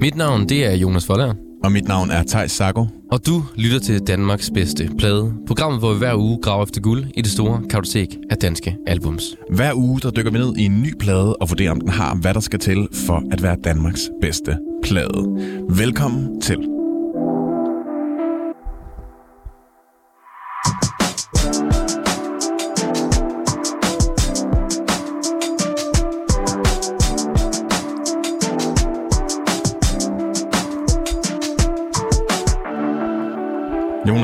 Mit navn det er Jonas Forlager, Og mit navn er Thijs Sago. og du lytter til Danmarks bedste plade. Programmet, hvor vi hver uge graver efter guld i det store kartotek af danske albums. Hver uge der dykker vi ned i en ny plade og vurderer, om den har, hvad der skal til for at være Danmarks bedste plade. Velkommen til.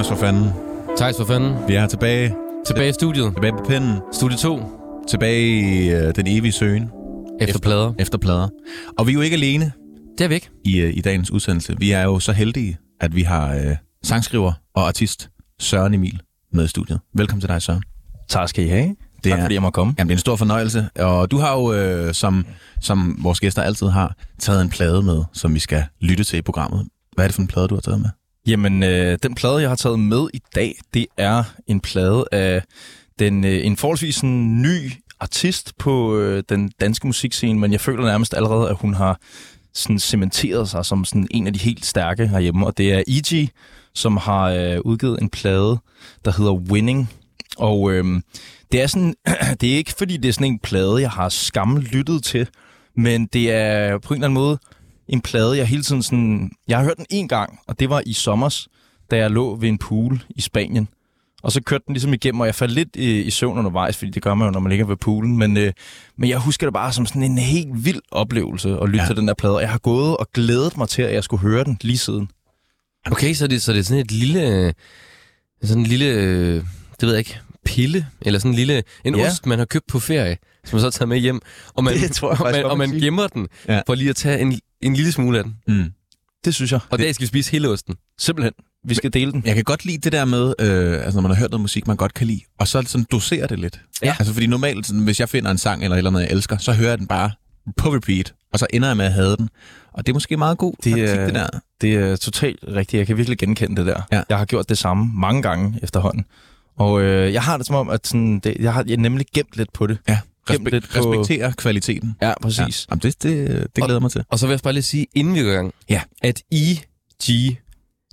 Jonas for fanden. Thijs for fanden. Vi er tilbage, Tilbage i studiet. tilbage på pinden, Studie 2. tilbage i øh, den evige søgen Efter plader. efter plader. Og vi er jo ikke alene Det er vi ikke. i, øh, i dagens udsendelse. Vi er jo så heldige, at vi har øh, sangskriver og artist Søren Emil med i studiet. Velkommen til dig, Søren. Tak skal I have. Det tak er- fordi jeg må komme. Jamen, det er en stor fornøjelse, og du har jo, øh, som, som vores gæster altid har, taget en plade med, som vi skal lytte til i programmet. Hvad er det for en plade, du har taget med? Jamen, øh, den plade, jeg har taget med i dag, det er en plade af den, øh, en forholdsvis en ny artist på øh, den danske musikscene, men jeg føler nærmest allerede, at hun har sådan cementeret sig som sådan en af de helt stærke herhjemme, og det er E.G., som har øh, udgivet en plade, der hedder Winning. Og øh, det er sådan, det er ikke fordi, det er sådan en plade, jeg har skam lyttet til, men det er på en eller anden måde en plade, jeg hele tiden sådan... Jeg har hørt den en gang, og det var i sommers, da jeg lå ved en pool i Spanien. Og så kørte den ligesom igennem, og jeg faldt lidt i, i søvn undervejs, fordi det gør man jo, når man ligger ved poolen. Men, øh, men jeg husker det bare som sådan en helt vild oplevelse at lytte Ja. til den der plade. Og jeg har gået og glædet mig til, at jeg skulle høre den lige siden. Okay, så er det, så er det sådan et lille... Sådan en lille... øh, Det ved jeg ikke. Pille? Eller sådan en lille... En Ja. ost, man har købt på ferie, som man så tager med hjem. Og man, Det tror jeg og man, og man gemmer den, Ja. for lige at tage en, en lille smule af den. Mm. Det synes jeg. Og der skal vi spise hele osten. Simpelthen. Vi skal dele den. Jeg kan godt lide det der med, øh, altså når man har hørt noget musik, man godt kan lide, og så sådan dosere det lidt. Ja. Altså fordi normalt, sådan, hvis jeg finder en sang eller et eller andet, jeg elsker, så hører jeg den bare på repeat, og så ender jeg med at have den. Og det er måske meget god Det taktik, er- det der. Det er totalt rigtigt. Jeg kan virkelig genkende det der. Ja. Jeg har gjort det samme mange gange efterhånden. Og øh, jeg har det som om, at sådan, det, jeg har jeg nemlig gemt lidt på det. Ja, Respe- lidt på- respektere kvaliteten. Ja, præcis. Ja. Jamen, det, det, det glæder jeg mig til. Og så vil jeg bare lige sige, inden vi går i gang, Ja. at E-G,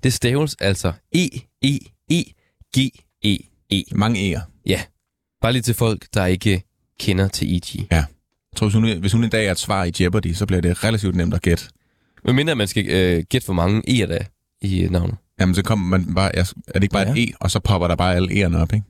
det staves altså E E-E-E-G-E-E. Mange E'er. Ja, bare lige til folk, der ikke kender til E-G. Jeg tror, hvis hun, hvis hun en dag er et svar i Jeopardy, så bliver det relativt nemt at gætte. Men mindre man skal øh, gætte, hvor mange E'er der er i øh, navnet. Jamen, så kommer man bare... Er det ikke bare Ja. et E, og så popper der bare alle E'erne op, ikke?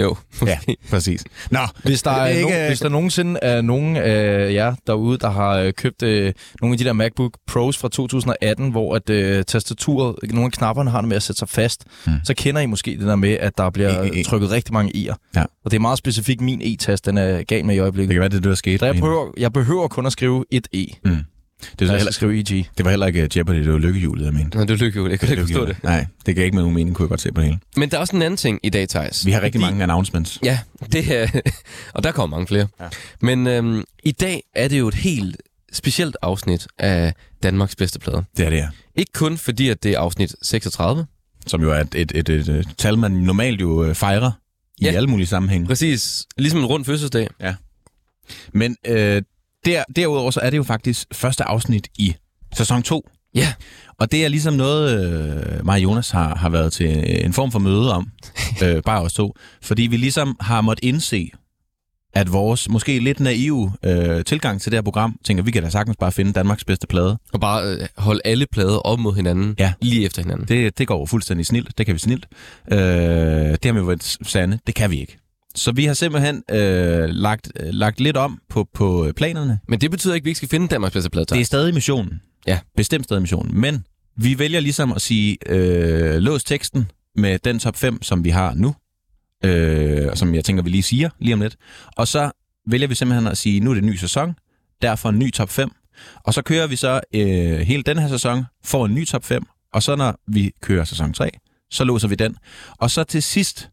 Jo, Ja, præcis. Nå, Hvis der, Det er er ikke- no, hvis der nogensinde er nogen af jer derude, der har øh, købt øh, nogle af de der MacBook Pros fra 2018, hvor at øh, tastaturet, nogle af knapperne har det med at sætte sig fast, Mm. så kender I måske det der med, at der bliver E, e, e. trykket rigtig mange i'er. Ja. Og det er meget specifikt min e-tast, den er gal med i det øjeblikket. kan være, det er det, der skete. Jeg behøver, jeg behøver kun at skrive et e, Mm. Det, er jeg heller, skrive EG. det var heller ikke Jeopardy, det var lykkehjulet, jeg mente. Nå, det er lykkehjul. Jeg kan ikke forstå det. Nej, det gav ikke med nogen mening, kunne jeg godt se på det hele. Men der er også en anden ting i dag, Thijs. Vi har rigtig Fordi- mange announcements. Ja, det er, og der kommer mange flere. Ja. Men øhm, i dag er det jo et helt specielt afsnit af Danmarks bedste plade. Det er det, ja. Ikke kun fordi, at det er afsnit 36. Som jo er et, et, et, et, et tal, man normalt jo øh, fejrer i Ja. alle mulige sammenhænge. Præcis, ligesom en rund fødselsdag. Men øh, der, derudover så er det jo faktisk første afsnit i sæson 2. Ja. Og det er ligesom noget, øh, mig og Jonas har, har været til en form for møde om, øh, bare os to. Fordi vi ligesom har måttet indse, at vores måske lidt naive øh, tilgang til det her program, tænker, vi kan da sagtens bare finde Danmarks bedste plade. Og bare øh, holde alle plader op mod hinanden, Ja. lige efter hinanden. Det, det går fuldstændig snilt. Det kan vi snilt. Øh, det har vi jo været sande. Det kan vi ikke. Så vi har simpelthen øh, lagt, øh, lagt lidt om på, på planerne. Men det betyder ikke, at vi ikke skal finde Danmarks bedste plade, Det er stadig missionen. Ja. Bestemt stadig missionen. Men vi vælger ligesom at sige, øh, lås teksten med den top 5, som vi har nu. Øh, som jeg tænker, vi lige siger lige om lidt. Og så vælger vi simpelthen at sige, nu er det en ny sæson. Derfor en ny top 5. Og så kører vi så øh, hele den her sæson, får en ny top 5. Og så når vi kører sæson 3, så låser vi den. Og så til sidst,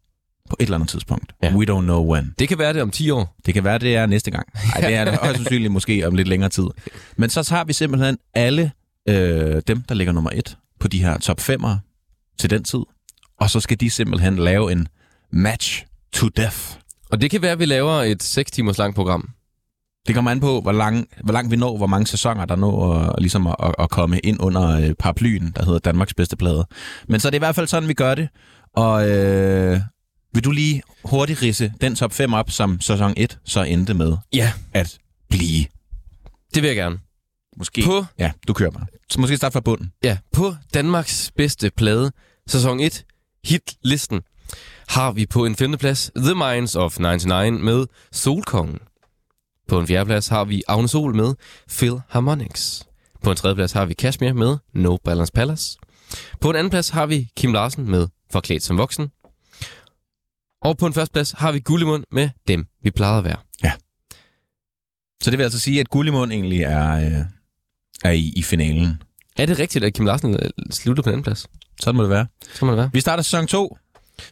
på et eller andet tidspunkt, Ja. we don't know when. Det kan være det om 10 år. Det kan være, det er næste gang. Nej, det er højst sandsynligt måske om lidt længere tid. Men så tager vi simpelthen alle øh, dem, der ligger nummer et på de her top 5'ere til den tid. Og så skal de simpelthen lave en match to death. Og det kan være, at vi laver et 6 timers langt program. Det kommer an på, hvor, lang, hvor langt vi når, hvor mange sæsoner der når at, ligesom at, at, at komme ind under øh, paraplyen, der hedder Danmarks bedste plade. Men så er det i hvert fald sådan, vi gør det. Og øh, vil du lige hurtigt rise den top 5 op, som sæson 1 så endte med Ja, at blive? det vil jeg gerne. Måske. På, Ja, du kører bare. Så måske starte fra bunden. ja, på Danmarks bedste plade, sæson 1, hitlisten, har vi på en femteplads The Minds of 99 med Solkongen. På en fjerdeplads har vi Agne Sol med Philharmonics. På en tredjeplads har vi Kashmir med No Balance Palace. På en anden plads har vi Kim Larsen med Forklædt som voksen. Og på en første plads har vi Gullimund med Dem, vi plejede at være. Så det vil altså sige, at Gullimund egentlig er, øh, er i, i finalen. Er det rigtigt, at Kim Larsen øh, slutter på den anden plads? Sådan må det være. Så må det være. Vi starter sæson 2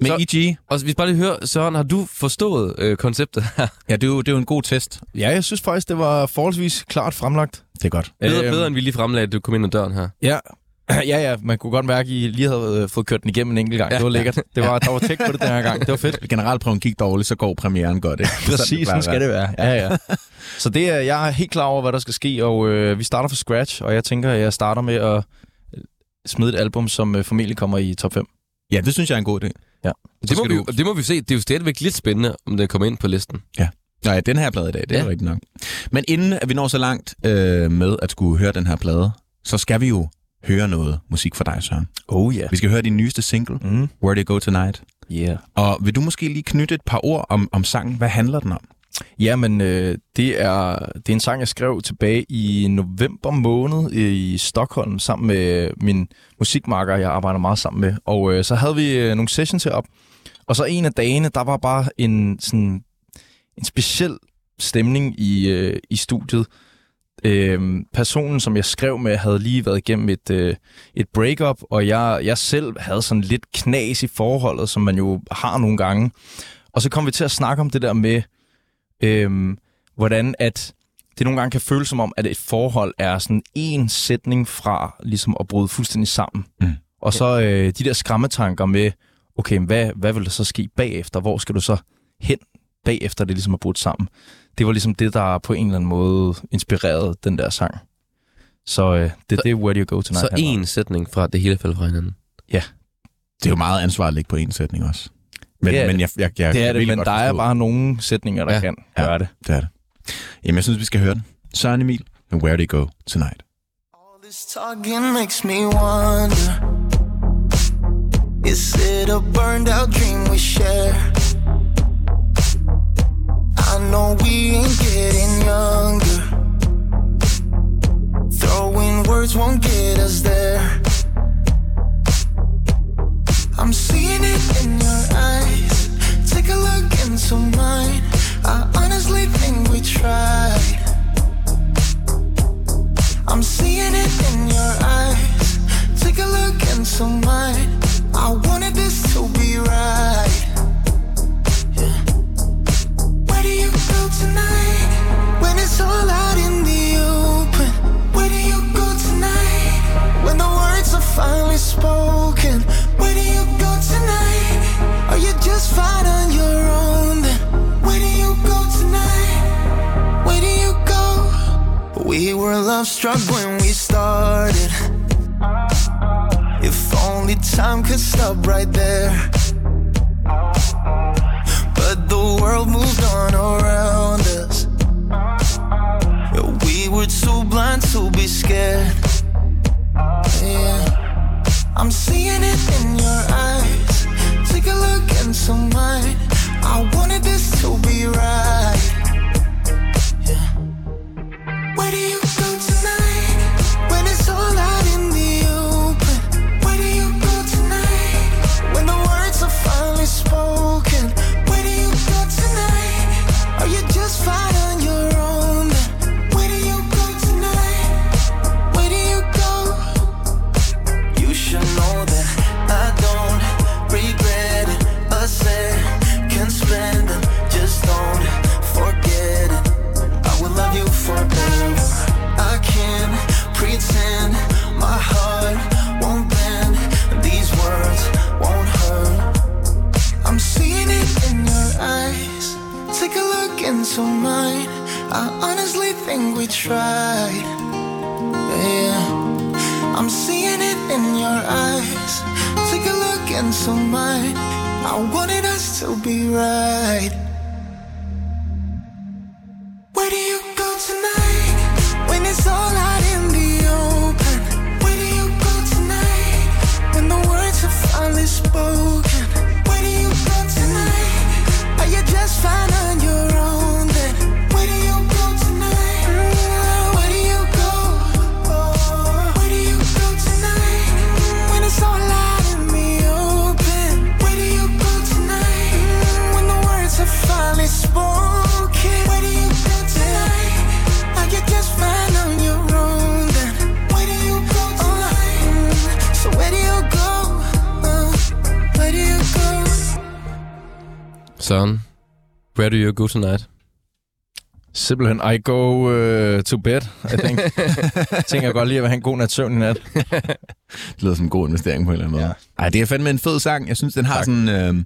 med Så- EG. Og hvis bare lige høre, Søren, har du forstået øh, konceptet her? Ja, det er, jo, det er jo en god test. Ja, jeg synes faktisk, det var forholdsvis klart fremlagt. Det er godt. Bedre, Øhm, bedre end vi lige fremlagde, at du kom ind ad døren her. Ja. Ja, ja, man kunne godt mærke, at I lige havde øh, fået kørt den igennem en enkelt gang. Ja. Det var lækkert. Det var, der var tjek på det den her gang. Det var fedt. Generalprøven gik dårligt, så går premieren godt. Ikke? Præcis, sådan skal det være. Ja, ja. Så det er, jeg er helt klar over, hvad der skal ske, og øh, vi starter fra scratch, og jeg tænker, at jeg starter med at øh, smide et album, som øh, formentlig kommer i top 5. Ja, det synes jeg er en god idé. Det må, vi, du- og det må vi se. Det er jo stadigvæk lidt spændende, om den kommer ind på listen. Nå ja, den her plade i dag, det er Ja. ja. rigtigt nok. Men inden at vi når så langt øh, med at skulle høre den her plade, så skal vi jo høre noget musik fra dig, Søren. Oh ja. Vi skal høre din nyeste single, Mm. Where They Go Tonight. Yeah. Og vil du måske lige knytte et par ord om, om sangen? Hvad handler den om? Ja, men øh, det, er, det er en sang, jeg skrev tilbage i november måned i Stockholm sammen med min musikmarker, jeg arbejder meget sammen med. Og øh, så havde vi øh, nogle sessions herop. Og så en af dagene, der var bare en, sådan, en speciel stemning i, øh, i studiet. Øh, personen, som jeg skrev med, havde lige været igennem et, øh, et breakup, og jeg, jeg selv havde sådan lidt knas i forholdet, som man jo har nogle gange. Og så kom vi til at snakke om det der med, øhm, hvordan at det nogle gange kan føles som om, at et forhold er sådan en sætning fra ligesom at bryde fuldstændig sammen. Mm. Og så øh, de der skræmmetanker med, okay, hvad, hvad vil der så ske bagefter? Hvor skal du så hen bagefter det ligesom er brudt sammen? Det var ligesom det, der på en eller anden måde inspirerede den der sang. Så øh, det er det, Where Do You Go Tonight Så en sætning fra det hele falder fra hinanden. Det er jo meget ansvar at lægge på en sætning også. Men, Det er men jeg, jeg, jeg, Det er det, virkelig men godt der er bare nogle sætninger, der Ja. ja. kan Ja. gøre det. Det er det. Jamen, jeg synes, vi skal høre den. Søren Emil, med Where They Go Tonight. All this talking makes me wonder Is it a burned out dream we share? I know we ain't getting younger Throwing words won't get us there I'm seeing it in your eyes Take a look into mine I honestly think we tried I'm seeing it in your eyes. Take a look into mine. I wanted this to be right. Time could stop right there. The world moved on around us. We were too blind to be scared. Yeah. I'm seeing it in your eyes. Take a look into mine. I wanted this to be right. Yeah. Where do you go so mine. I honestly think we tried. Yeah, I'm seeing it in your eyes. Take a look and so mine. I wanted us to be right. Where do you go tonight? Simpelthen, I go uh, to bed, I think. jeg tænker godt lige at have en god nat søvn i nat. Det lyder som en god investering på en eller anden måde. Ja. Ej, det er fandme en fed sang. Jeg synes, den har Tak. sådan... Øh,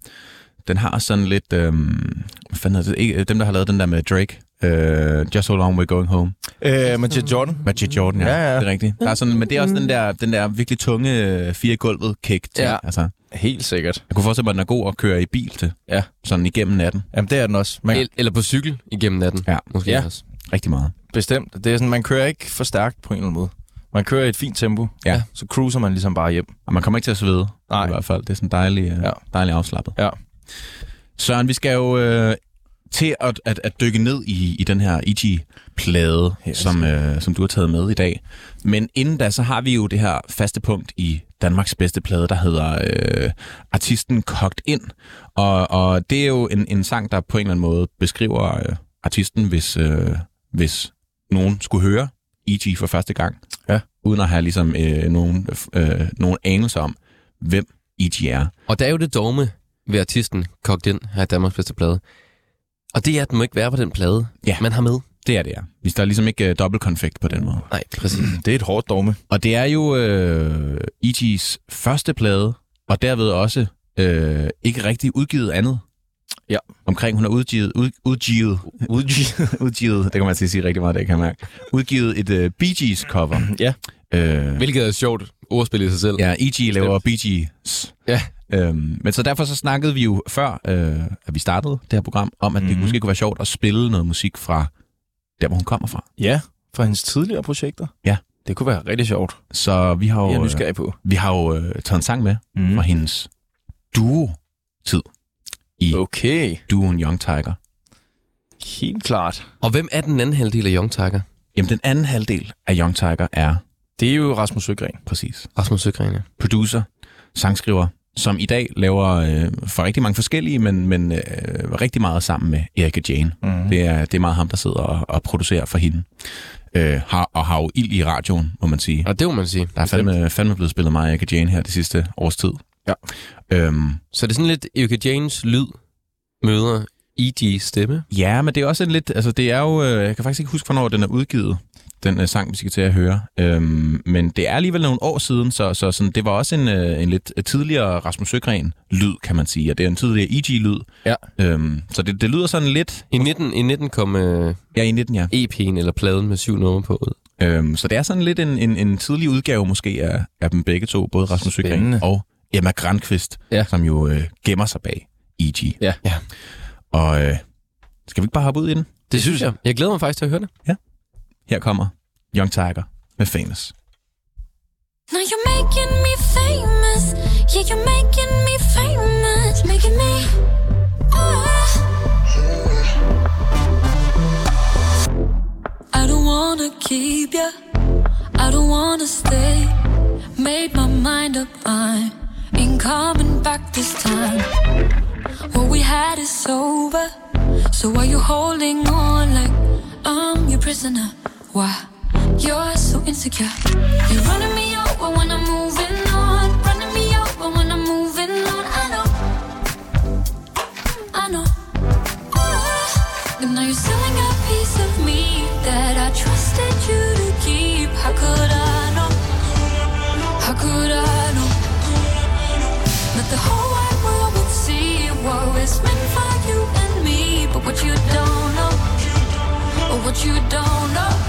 den har sådan lidt... Øh, hvad fanden hedder det? Ikke, dem, der har lavet den der med Drake. Øh, Just So Long We're Going Home. Uh, Majid Jordan. Magic Jordan, ja. Ja, ja. Det er rigtigt. Der er sådan, men det er også den der, den der virkelig tunge øh, fire gulvet kick til. Ja. Altså, Helt sikkert. jeg kunne forestille mig, at den er god at køre i bil til. Ja. Sådan igennem natten. Jamen, det er den også. Man, El- eller på cykel igennem natten. Ja. Måske Ja. også. Rigtig meget. Bestemt. Det er sådan, man kører ikke for stærkt på en eller anden måde. Man kører i et fint tempo. Ja. Så cruiser man ligesom bare hjem. Og man kommer ikke til at svede. Nej. I hvert fald. Det er sådan dejligt, øh, Ja. dejligt afslappet. Ja. Søren, vi skal jo øh, til at, at, at dykke ned i, i den her EG-plade, Yes. som, øh, som du har taget med i dag. Men inden da, så har vi jo det her faste punkt i Danmarks bedste plade, der hedder øh, Artisten Kogt Ind. Og, og det er jo en, en sang, der på en eller anden måde beskriver øh, artisten, hvis, øh, hvis nogen skulle høre E.G. for første gang. Ja. Uden at have ligesom øh, nogen, øh, nogen anelse om, hvem E.G. er. Og der er jo det dogme ved artisten kogt ind her i Danmarks bedste plade. Og det er, at den må ikke være på den plade, Ja. man har med. Det er det, ja. Hvis der er ligesom ikke uh, dobbeltkonfekt på den måde. Nej, præcis. Det er et hårdt dogme. Og det er jo øh, E.G.'s første plade, og derved også øh, ikke rigtig udgivet andet. Ja. Omkring, hun har udgivet, ud, udgivet, udgivet, udgivet, det kan man sige rigtig meget, det kan jeg mærke. Udgivet et øh, Bee Gees cover. Ja. Øh, Hvilket er sjovt ordspil i sig selv. ja, E.G. laver Gees. Ja. Øhm, men så derfor så snakkede vi jo før, øh, at vi startede det her program, om at mm-hmm. det Mhm. måske kunne være sjovt at spille noget musik fra der, hvor hun kommer fra. Ja, fra hendes tidligere projekter. Ja. Det kunne være rigtig sjovt. Så vi har jo, Jeg er øh, nysgerrig på. vi har jo øh, taget en sang med Mm. fra hendes duo-tid i Okay, duoen Young Tiger. helt klart. Og hvem er den anden halvdel af Young Tiger? Jamen, den anden halvdel af Young Tiger er Det er jo Rasmus Søgren. præcis Rasmus Søgren, ja. producer, sangskriver, som i dag laver øh, for rigtig mange forskellige, men, men øh, rigtig meget sammen med Erika Jane. Mm. Det er, det er meget ham, der sidder og, og producerer for hende. Øh, har, og har jo ild i radioen, må man sige. Og det må man sige. Der er fandme, fandme blevet spillet meget Erika Jane her det sidste års tid. Ja. Øhm, Så det er sådan lidt Erika Janes lyd møder E.G. stemme. Ja, men det er også en lidt... Altså, det er jo... Øh, jeg kan faktisk ikke huske, hvornår den er udgivet, den øh, sang, vi skal til at høre. Øhm, men det er alligevel nogle år siden, så, så sådan, det var også en, øh, en lidt tidligere Rasmus Søgren-lyd, kan man sige. Og det er en tidligere EG-lyd. Ja. Øhm, så det, det lyder sådan lidt... I 19, i 19 kom uh, Ja, i 19, ja. EP'en eller pladen med syv numre på ud. Øhm, så det er sådan lidt en, en, en tidlig udgave måske af, af dem begge to, både Rasmus Søgren og Emma Grandqvist, Ja. som jo øh, gemmer sig bag EG. Ja. Ja. Og øh, skal vi ikke bare hoppe ud i den? Det synes jeg. Jeg glæder mig faktisk til at høre det. Her kommer Young Tiger med Famous. Now you're making me famous. Yeah, you're making me famous. Making me. ah. I don't wanna keep ya. I don't wanna stay. Made my mind up. I ain't coming back this time. What we had is over. So why you holding on like I'm your prisoner? Why? You're so insecure. You're running me over when I'm moving on. Running me over when I'm moving on. I know. I know. And now you're selling a piece of me that I trusted you to keep. How could I know? How could I know? That the whole wide world would see what was meant for you and me. But what you don't know, or what you don't know.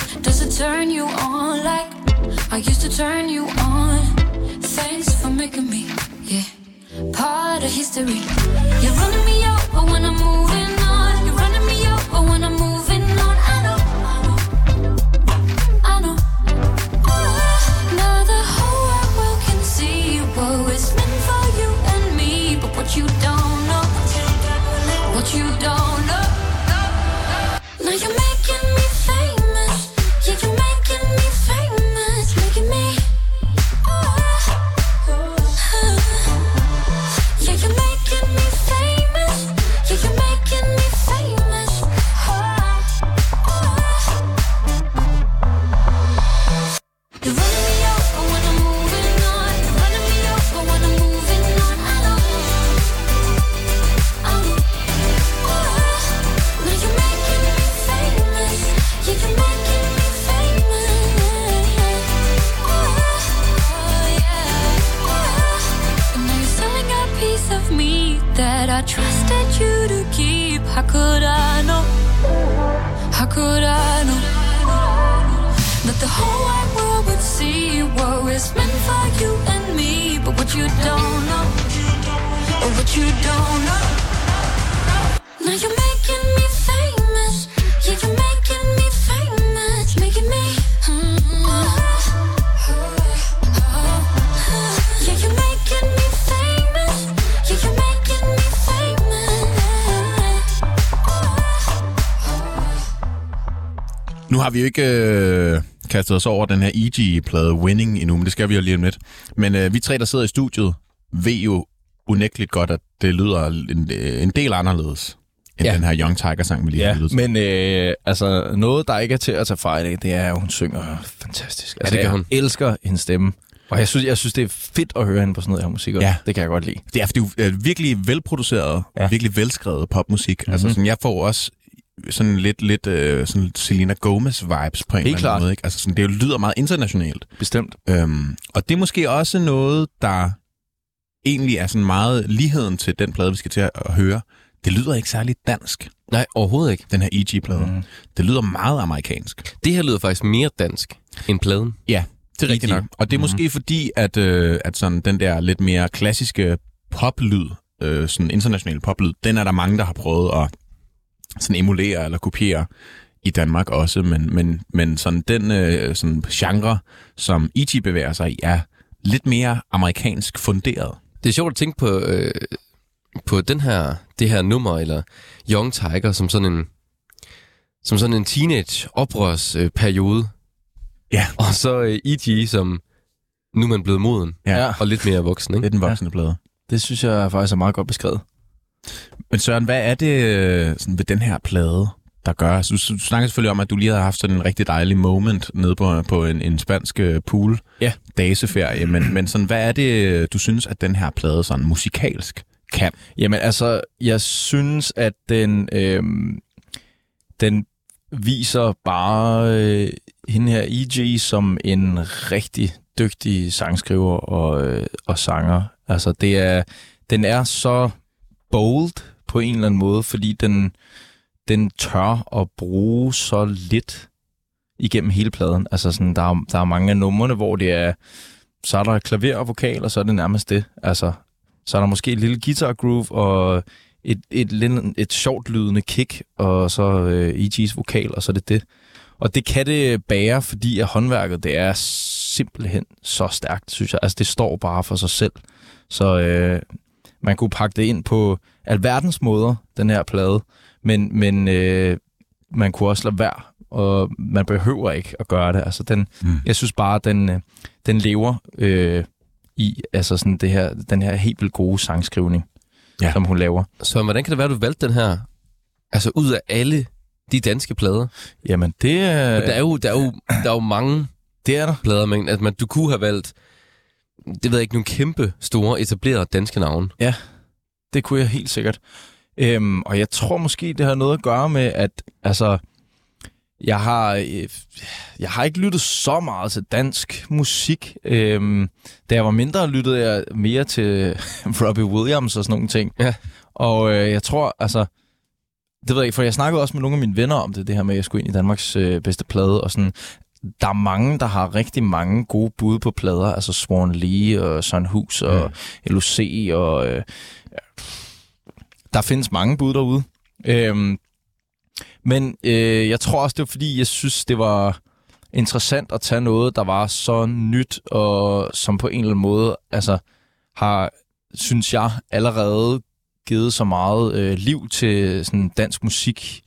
turn you on like I used to turn you on. Thanks for making me, yeah, part of history. You're running me over when I'm moving on. You're running me over when I'm me that I trusted you to keep. How could I know? How could I know? That the whole wide world would see what was meant for you and me, but what you don't know, or what you don't know. Now you're making me Nu har vi jo ikke øh, kastet os over den her EG-plade Winning endnu, men det skal vi jo lige om lidt. Men øh, vi tre, der sidder i studiet, ved jo unægteligt godt, at det lyder en, en del anderledes end Ja. ja. den her Young Tiger-sang, vi lige har Ja, lyttet til. men øh, altså, noget, der ikke er til at tage fejl af, det er, at hun synger fantastisk. Altså, det gør jeg hun. elsker hendes stemme. Og jeg synes, jeg synes, det er fedt at høre hende på sådan noget her musik. også. Ja. Det kan jeg godt lide. Det er, det er jo øh, virkelig velproduceret, Ja. ja. virkelig velskrevet popmusik. Mm-hmm. Altså, sådan, jeg får også sådan lidt, lidt øh, sådan Selena Gomez-vibes på en Helt eller anden klart. måde. Ikke? Altså, sådan, det jo lyder meget internationalt. Bestemt. Øhm, og det er måske også noget, der egentlig er sådan meget ligheden til den plade, vi skal til at høre. Det lyder ikke særlig dansk, Nej, overhovedet ikke. den her EG-plade. Mm. Det lyder meget amerikansk. Det her lyder faktisk mere dansk end pladen. Ja, det er rigtigt nok. Og det er mm. måske fordi, at, øh, at sådan den der lidt mere klassiske poplyd, øh, sådan international poplyd, den er der mange, der har prøvet at sådan emulere eller kopiere i Danmark også, men, men, men sådan den øh, sådan genre, som E.T. bevæger sig i, er lidt mere amerikansk funderet. Det er sjovt at tænke på, øh, på den her, det her nummer, eller Young Tiger, som sådan en, som sådan en teenage oprørsperiode. Øh, periode. Ja. Og så øh, E.G., som nu er man blevet moden Ja, Ja. ja. og lidt mere voksen. Ikke? lidt en voksende plade. Det synes jeg faktisk er meget godt beskrevet. Men Søren, hvad er det øh, sådan ved den her plade, der gør? Altså, du, du snakker selvfølgelig om, at du lige har haft sådan en rigtig dejlig moment nede på, på en, en spansk øh, pool. Ja. Dageferie. Men, men sådan, hvad er det, du synes, at den her plade sådan musikalsk kan? Jamen altså, jeg synes, at den, øh, den viser bare øh, hende her E.G. som en rigtig dygtig sangskriver og, øh, og sanger. Altså, det er, den er så bold på en eller anden måde, fordi den, den tør at bruge så lidt igennem hele pladen. Altså, sådan, der, er, der er mange af numrene, hvor det er, så er der klaver og vokal, og så er det nærmest det. Altså, så er der måske et lille guitar groove og et, et, et, et sjovt lydende kick, og så øh, E.G.'s vokal, og så er det det. Og det kan det bære, fordi at håndværket, det er simpelthen så stærkt, synes jeg. Altså, det står bare for sig selv. Så øh, man kunne pakke det ind på alverdens måder, den her plade, men, men øh, man kunne også lade være, og man behøver ikke at gøre det. Altså, den, Mm. Jeg synes bare, den, øh, den lever øh, i altså sådan det her, den her helt vildt gode sangskrivning, Ja. som hun laver. Så hvordan kan det være, at du valgte den her, altså ud af alle de danske plader? Jamen, det er, Øh. Der er jo, der er jo, der er jo mange det er der. plader, men at man, du kunne have valgt, det ved jeg ikke, nogle kæmpe store etablerede danske navne. Det kunne jeg helt sikkert. Øhm, og jeg tror måske, det har noget at gøre med, at altså, jeg har, øh, jeg har ikke lyttet så meget til dansk musik. Øhm, da jeg var mindre, lyttede jeg mere til Robbie Williams og sådan nogle ting. Ja. Og øh, jeg tror, altså, det ved jeg ikke, for jeg snakkede også med nogle af mine venner om det, det her med, at jeg skulle ind i Danmarks øh, bedste plade, og sådan, der er mange, der har rigtig mange gode bud på plader. Altså Swan Lee og Søren Hus og mm. LOC og... Øh, der findes mange bud derude. Øhm, men øh, jeg tror også, det var fordi, jeg synes, det var interessant at tage noget, der var så nyt, og som på en eller anden måde, altså, har, synes jeg, allerede givet så meget øh, liv til sådan dansk musik.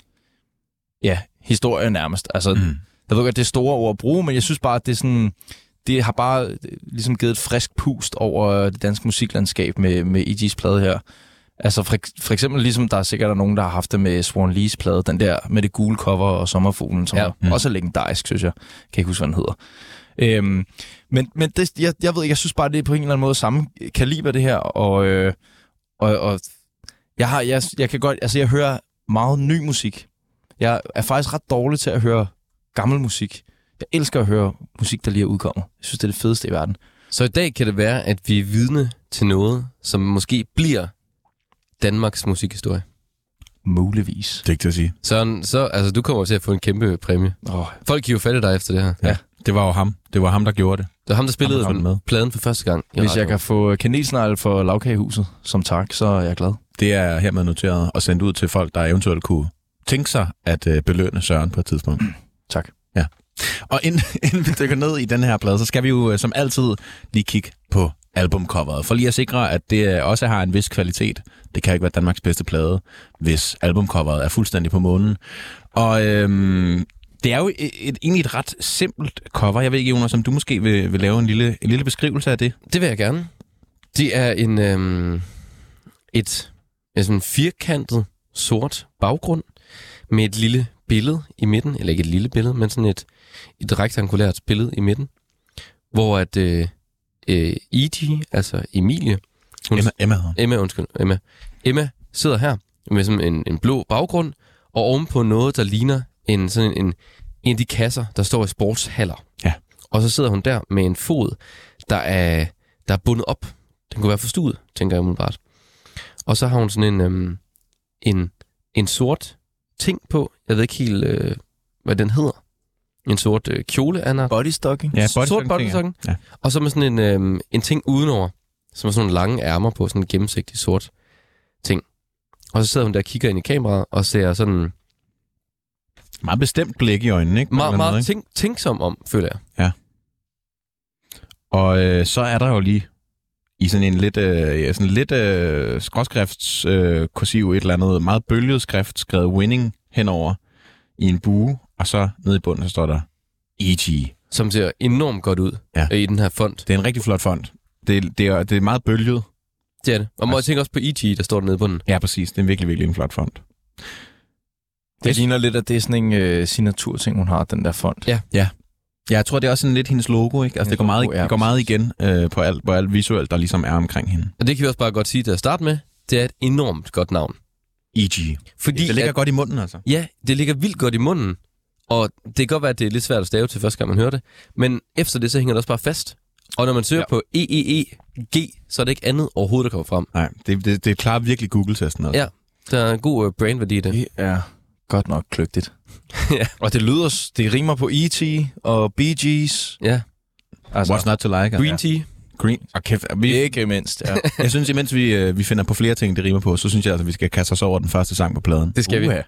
Ja, historie nærmest. Altså, mm. jeg ved godt, det er store ord at bruge, men jeg synes bare, at det er sådan, det har bare øh, ligesom givet et frisk pust over det danske musiklandskab med, med E.G.'s plade her. Altså for, for eksempel ligesom der er sikkert er nogen, der har haft det med Swan Lees plade, den der med det gule cover og sommerfuglen, som ja. Mm. er også er legendarisk, synes jeg. Kan ikke huske, hvad den hedder. Øhm, men men det, jeg, jeg ved ikke, jeg synes bare, det er på en eller anden måde samme kaliber det her, og, øh, og, og jeg, har, jeg, jeg kan godt, altså jeg hører meget ny musik. Jeg er faktisk ret dårlig til at høre gammel musik. Jeg elsker at høre musik, der lige er udkommet. Jeg synes, det er det fedeste i verden. Så i dag kan det være, at vi er vidne til noget, som måske bliver Danmarks musikhistorie. Muligvis. Det er ikke til at sige. Så, så altså, du kommer til at få en kæmpe præmie. Oh, Folk kan jo fatte dig efter det her. Ja. Det var jo ham. Det var ham, der gjorde det. Det var ham, der spillede Ham, med. pladen for første gang. i Hvis jeg radioen. kan få kanelsnegle for lavkagehuset som tak, så er jeg glad. Det er hermed noteret og sendt ud til folk, der eventuelt kunne tænke sig at øh, belønne Søren på et tidspunkt. Tak. Og inden, inden vi dykker ned i den her plade, så skal vi jo øh, som altid lige kigge på albumcoveret, for lige at sikre, at det øh, også har en vis kvalitet. Det kan ikke være Danmarks bedste plade, hvis albumcoveret er fuldstændig på månen. Og øhm, det er jo et, et, egentlig et ret simpelt cover. Jeg ved ikke, Jonas, om du måske vil, vil lave en lille, en lille beskrivelse af det? Det vil jeg gerne. Det er en øhm, et, altså en firkantet sort baggrund med et lille billede i midten, eller ikke et lille billede, men sådan et, et rektangulært billede i midten, hvor at øh, øh, E.G., altså Emilie, hun, Emma, Emma. Emma, undskyld, Emma. Emma sidder her med sådan en, en blå baggrund, og ovenpå noget, der ligner en, sådan en, en, en af de kasser, der står i sportshaller. Ja. Og så sidder hun der med en fod, der er, der er bundet op. Den kunne være forstuet, tænker jeg umiddelbart. Og så har hun sådan en, øhm, en, en sort ting på. Jeg ved ikke helt, øh, hvad den hedder. En sort øh, kjole, Anna. Bodystocking? Ja, Sort bodysucking, bodysucking. Ja. Og så med sådan en, øhm, en ting udenover, som er sådan nogle lange ærmer på, sådan en gennemsigtig sort ting. Og så sidder hun der og kigger ind i kameraet og ser sådan Meget bestemt blik i øjnene, ikke? En meget, meget tænk, tænksom om, føler jeg. Og øh, så er der jo lige i sådan en lidt, øh, ja, sådan lidt øh, skråskrifts øh, kursiv et eller andet meget bølget skrift, skrevet winning henover i en bue, og så nede i bunden, så står der E.G. Som ser enormt godt ud Ja. øh, i den her font. Det er en rigtig flot font. Det, det, er, det er meget bølget. Det er det. Og må jeg Altså- tænke også på E.G., der står dernede på den. Ja, præcis. Det er virkelig, virkelig en flot font. Det ligner lidt, at det er sådan en øh, signaturting, hun har, den der font. Ja. Ja, jeg tror, det er også sådan lidt hendes logo, ikke? Altså, Hendes det går meget, logo, ja, det går meget igen øh, på, alt, på alt visuelt, der ligesom er omkring hende. Og det kan vi også bare godt sige til at starte med. Det er et enormt godt navn. E.G. Fordi Det ligger at, godt i munden, altså. Ja, det ligger vildt godt i munden. Og det kan godt være, at det er lidt svært at stave til første gang, man hører det. Men efter det, så hænger det også bare fast. Og når man søger ja. Ja. på E EEEG, så er det ikke andet overhovedet, der kommer frem. Nej, det, det, det klarer virkelig Google-testen også. Ja. Der er en god uh, brandværdi i det. Det er godt nok kløgtigt. Ja. Og det lyder, det rimer på E.T. og Bee Gees. Ja. Altså, What's not to like? Green altså. tea. Green. Og kæft, vi, ikke mindst, ja. jeg synes, imens vi, øh, vi finder på flere ting, det rimer på, så synes jeg, at vi skal kaste os over den første sang på pladen. Det skal vi. Uha.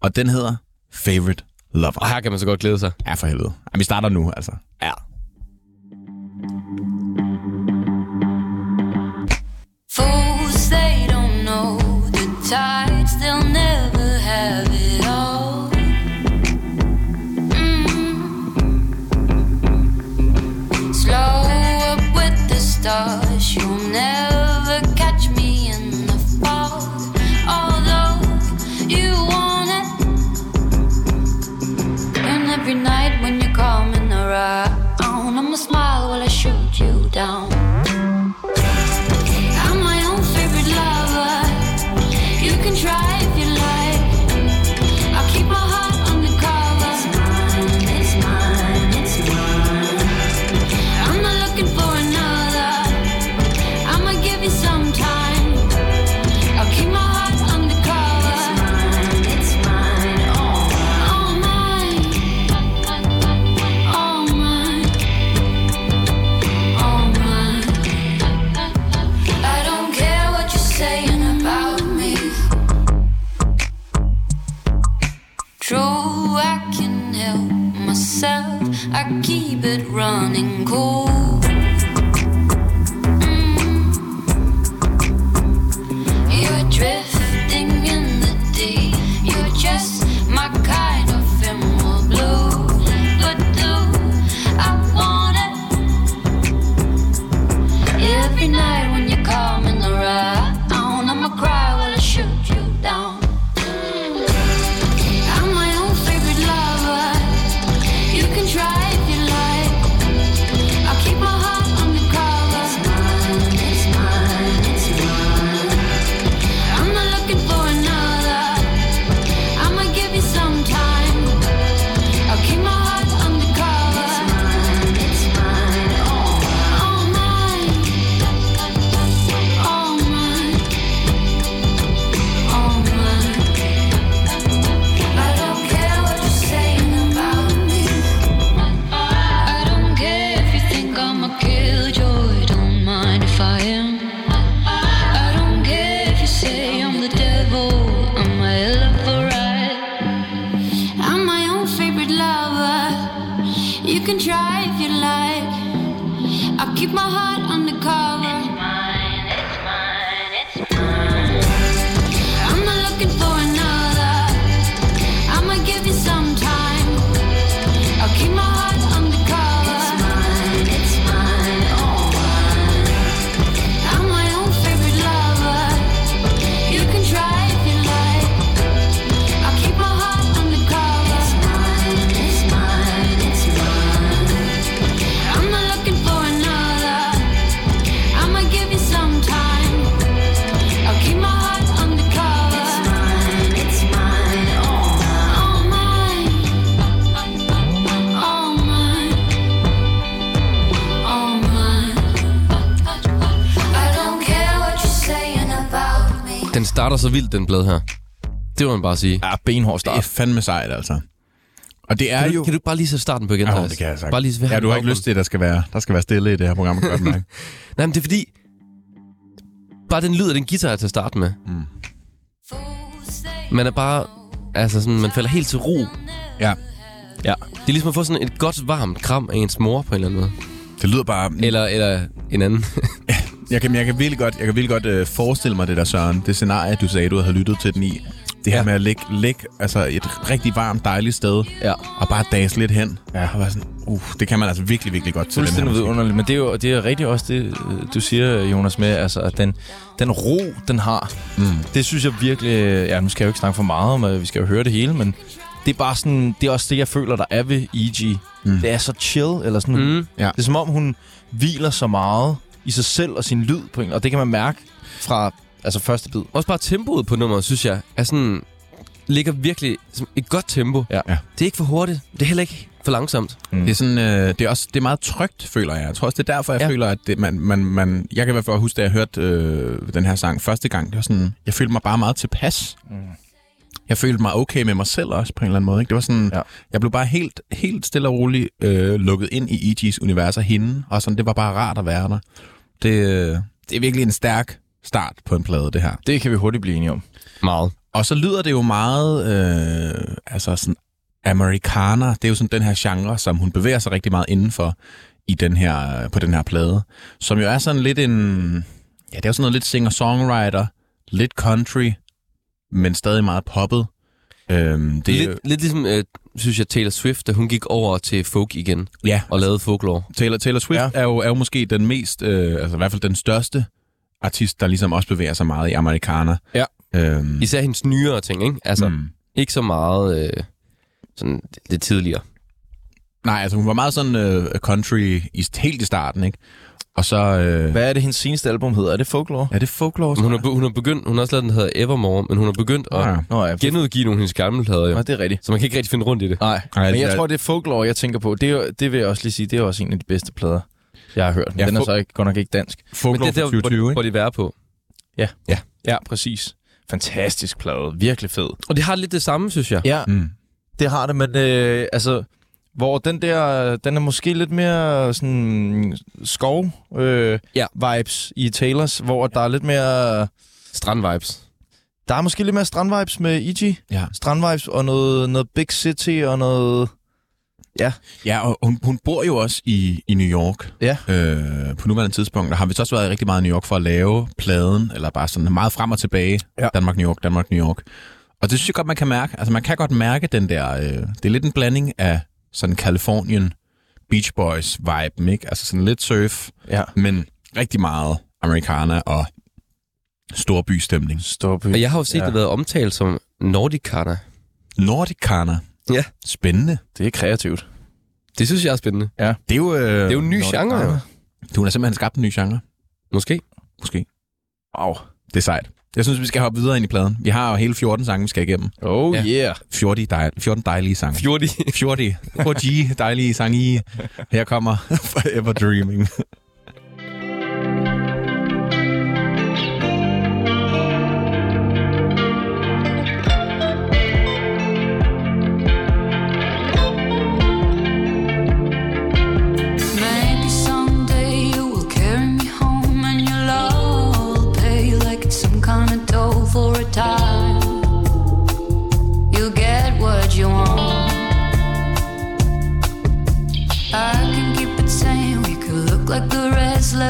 Og den hedder Favorite Lover. Og her kan man så godt glæde sig. Ja, for helvede. Ja, vi starter nu, altså. Ja. Fools, they don't know the tides, they'll never have it all. Mm. Slow up with the stars, you'll never on. I'ma smile while I shoot you down. The ride. keep it running cold. Mm. You're drifting in the. You're just my kind of ephemeral blue. But do I want it? Every night when you come så vildt, den plade her. Det må man bare sige. Ja, benhård Det er start. fandme sejt, altså. Og det er Kan jo... du, kan du bare lige sætte starten på igen, Ja, det kan jeg sagt. Bare lige Ja, du har ikke lyst til, at der skal være, der skal være stille i det her program, godt. Nej, men det er fordi... Bare den lyd af den guitar til at starte med. Man er bare... Altså sådan, man falder helt til ro. Ja, Ja. Det er ligesom at få sådan et godt, varmt kram af ens mor på en eller anden måde. det lyder bare... Eller, eller en anden. Jeg kan, jeg kan virkelig godt, jeg kan virkelig godt øh, forestille mig det der, Søren. Det scenarie, du sagde, du havde lyttet til den i. Det her Ja. med at ligge, ligge altså et rigtig varmt, dejligt sted, Ja. og bare dase lidt hen. Ja. Og være sådan, uh, det kan man altså virkelig, virkelig godt til Fuldstændig vidunderligt, men det er jo det er rigtig også det, øh, du siger, Jonas, med, altså, at den, den ro, den har, Mm. det synes jeg virkelig, øh, ja, nu skal jeg jo ikke snakke for meget om, at vi skal jo høre det hele, men det er bare sådan, det er også det, jeg føler, der er ved E.G. Mm. Det er så chill, eller sådan. Mm. Ja. det er som om, hun hviler så meget i sig selv og sin lyd på en, og det kan man mærke fra altså første bid. Også bare tempoet på nummeret, synes jeg, er sådan... Ligger virkelig som et godt tempo. Ja. Ja. Det er ikke for hurtigt. Det er heller ikke for langsomt. Det er sådan, øh, det er også det er meget trygt, føler jeg. Jeg tror også, det er derfor, jeg Ja. føler, at det, man, man, man... Jeg kan i hvert fald huske, da jeg hørte øh, den her sang første gang, det var sådan... Jeg følte mig bare meget tilpas. Mm. Jeg følte mig okay med mig selv også, på en eller anden måde. Ikke? Det var sådan... Ja. Jeg blev bare helt, helt stille og roligt øh, lukket ind i E.G.'s univers af hende, og sådan, det var bare rart at være der. Det, øh, det er virkelig en stærk start på en plade, det her. Det kan vi hurtigt blive enige om. Meget. Og så lyder det jo meget, øh, altså sådan, amerikaner. Det er jo sådan den her genre, som hun bevæger sig rigtig meget indenfor i den her, på den her plade. Som jo er sådan lidt en, ja, det er jo sådan noget lidt singer-songwriter, lidt country, men stadig meget poppet. Øhm, det Lidt, jo, lidt ligesom, øh, synes jeg, Taylor Swift, da hun gik over til folk igen ja, og lavede folklore. Taylor, Taylor Swift Ja. er, jo, er jo måske den mest, øh, altså i hvert fald den største artist, der ligesom også bevæger sig meget i amerikaner. Ja. Øhm, Især hendes nyere ting, ikke? Altså, mm. ikke så meget øh, sådan det tidligere. Nej, altså hun var meget sådan øh, country i, helt i starten, ikke? Og så... Øh, Hvad er det, hendes seneste album hedder? Er det Folklore? er det folklore? Men hun, har, hun har begyndt, hun har også lavet den, der hedder Evermore, men hun har begyndt at Ja. Nå ja, genudgive nogle af hendes gamle plader, jo. Nå, det er rigtigt. Så man kan ikke rigtig finde rundt i det. Nej, Nej, men det jeg er- tror, det er Folklore, jeg tænker på. Det, er, det vil jeg også lige sige, det er også en af de bedste plader, jeg har hørt. Ja, Den er så ikke, godt nok ikke dansk. Men Folklore det er der, fra hvor, 2020, de, hvor de på. Ja, præcis. Fantastisk plade. Virkelig fed. Og det har lidt det samme, synes jeg. Ja, Mm. det har det, men øh, altså... Hvor den der, den er måske lidt mere sådan skov øh, Ja. vibes i Taylors, hvor der er lidt mere, Strand-vibes. der er måske lidt mere strandvibes med E.G. Ja. Strandvibes og noget, noget big city og noget, Ja, og hun, hun bor jo også i, i New York Ja. øh, på nuværende tidspunkt, og har vist også været rigtig meget i New York for at lave pladen, eller bare sådan meget frem og tilbage. Ja. Danmark, New York, Danmark, New York. Og det synes jeg godt, man kan mærke. Altså, man kan godt mærke den der... Øh, det er lidt en blanding af sådan Californian Beach Boys vibe, ikke? Altså sådan lidt surf, Ja. men rigtig meget americana og storbystemning. Storby. Og jeg har jo set Ja. ja. det været omtalt som Nordicana. Nordicana. Ja. Spændende. Det er kreativt. Det synes jeg er spændende. Det er jo... Øh, Det er jo en ny genre, jo. Du har simpelthen skabt en ny genre. Måske. Måske. Wow. Det er sejt. Jeg synes, vi skal hoppe videre ind i pladen. Vi har jo hele 14 sange, vi skal igennem. Oh Ja. yeah. 14, dej, 14 dejlige sange. Fjorti. 14. 14 dejlige sange i. Her kommer Forever Dreaming.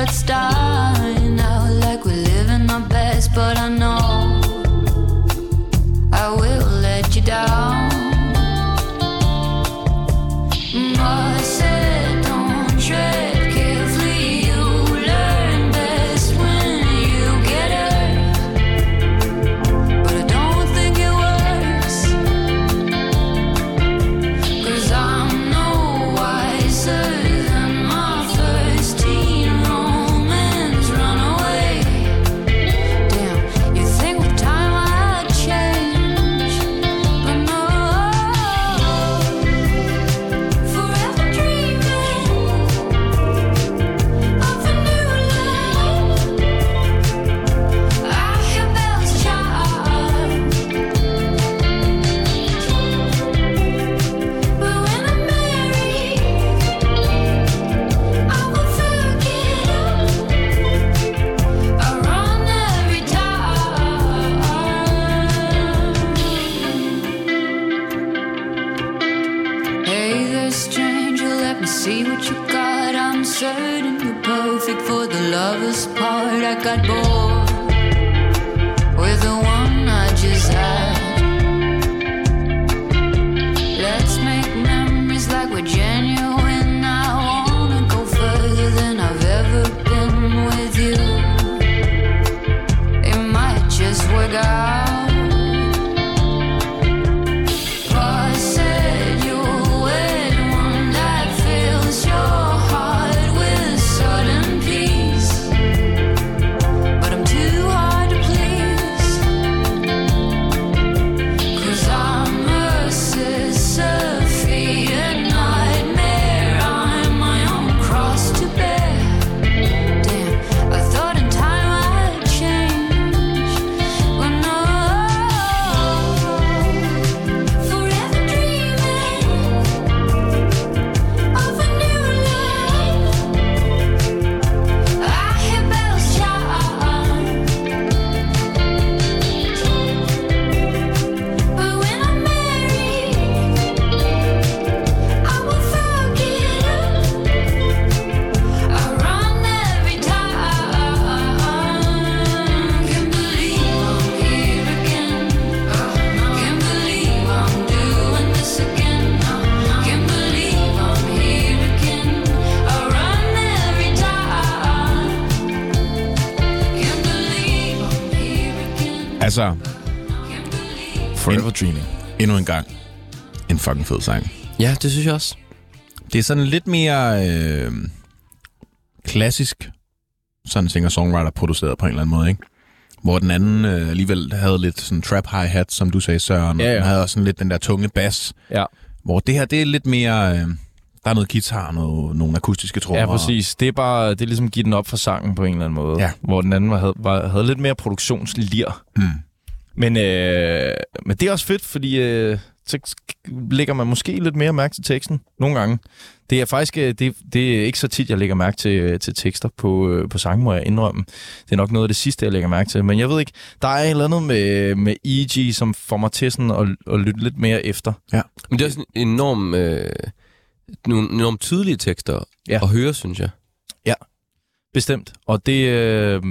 bird stop me see what you got. I'm certain you're perfect for the lover's part. I got bored with the one I just had. Forever Dreaming. endnu en gang en fucking fed sang. Ja, det synes jeg også. Det er sådan lidt mere øh, klassisk, sådan singer-songwriter produceret på en eller anden måde, ikke? Hvor den anden øh, alligevel havde lidt sådan trap hi-hat, som du sagde, Søren. Ja, og ja. Den havde også sådan lidt den der tunge bass. Ja. Hvor det her, det er lidt mere... Øh, der er noget guitar, noget, nogle akustiske trommer. Ja, præcis. Det er bare det er ligesom give den op for sangen på en eller anden måde. Ja. Hvor den anden var, havde, var, havde lidt mere produktionslir. Mm. Men, øh, men det er også fedt, fordi øh, så lægger man måske lidt mere mærke til teksten nogle gange. Det er faktisk øh, det, det er ikke så tit, jeg lægger mærke til, til tekster på, øh, på sange, må jeg indrømme. Det er nok noget af det sidste, jeg lægger mærke til. Men jeg ved ikke, der er et eller andet med, med E.G., som får mig til sådan at, at lytte lidt mere efter. Men det er også en enorm øh, nogle enormt tydelige tekster Ja. at høre, synes jeg. Bestemt. Og det, øh,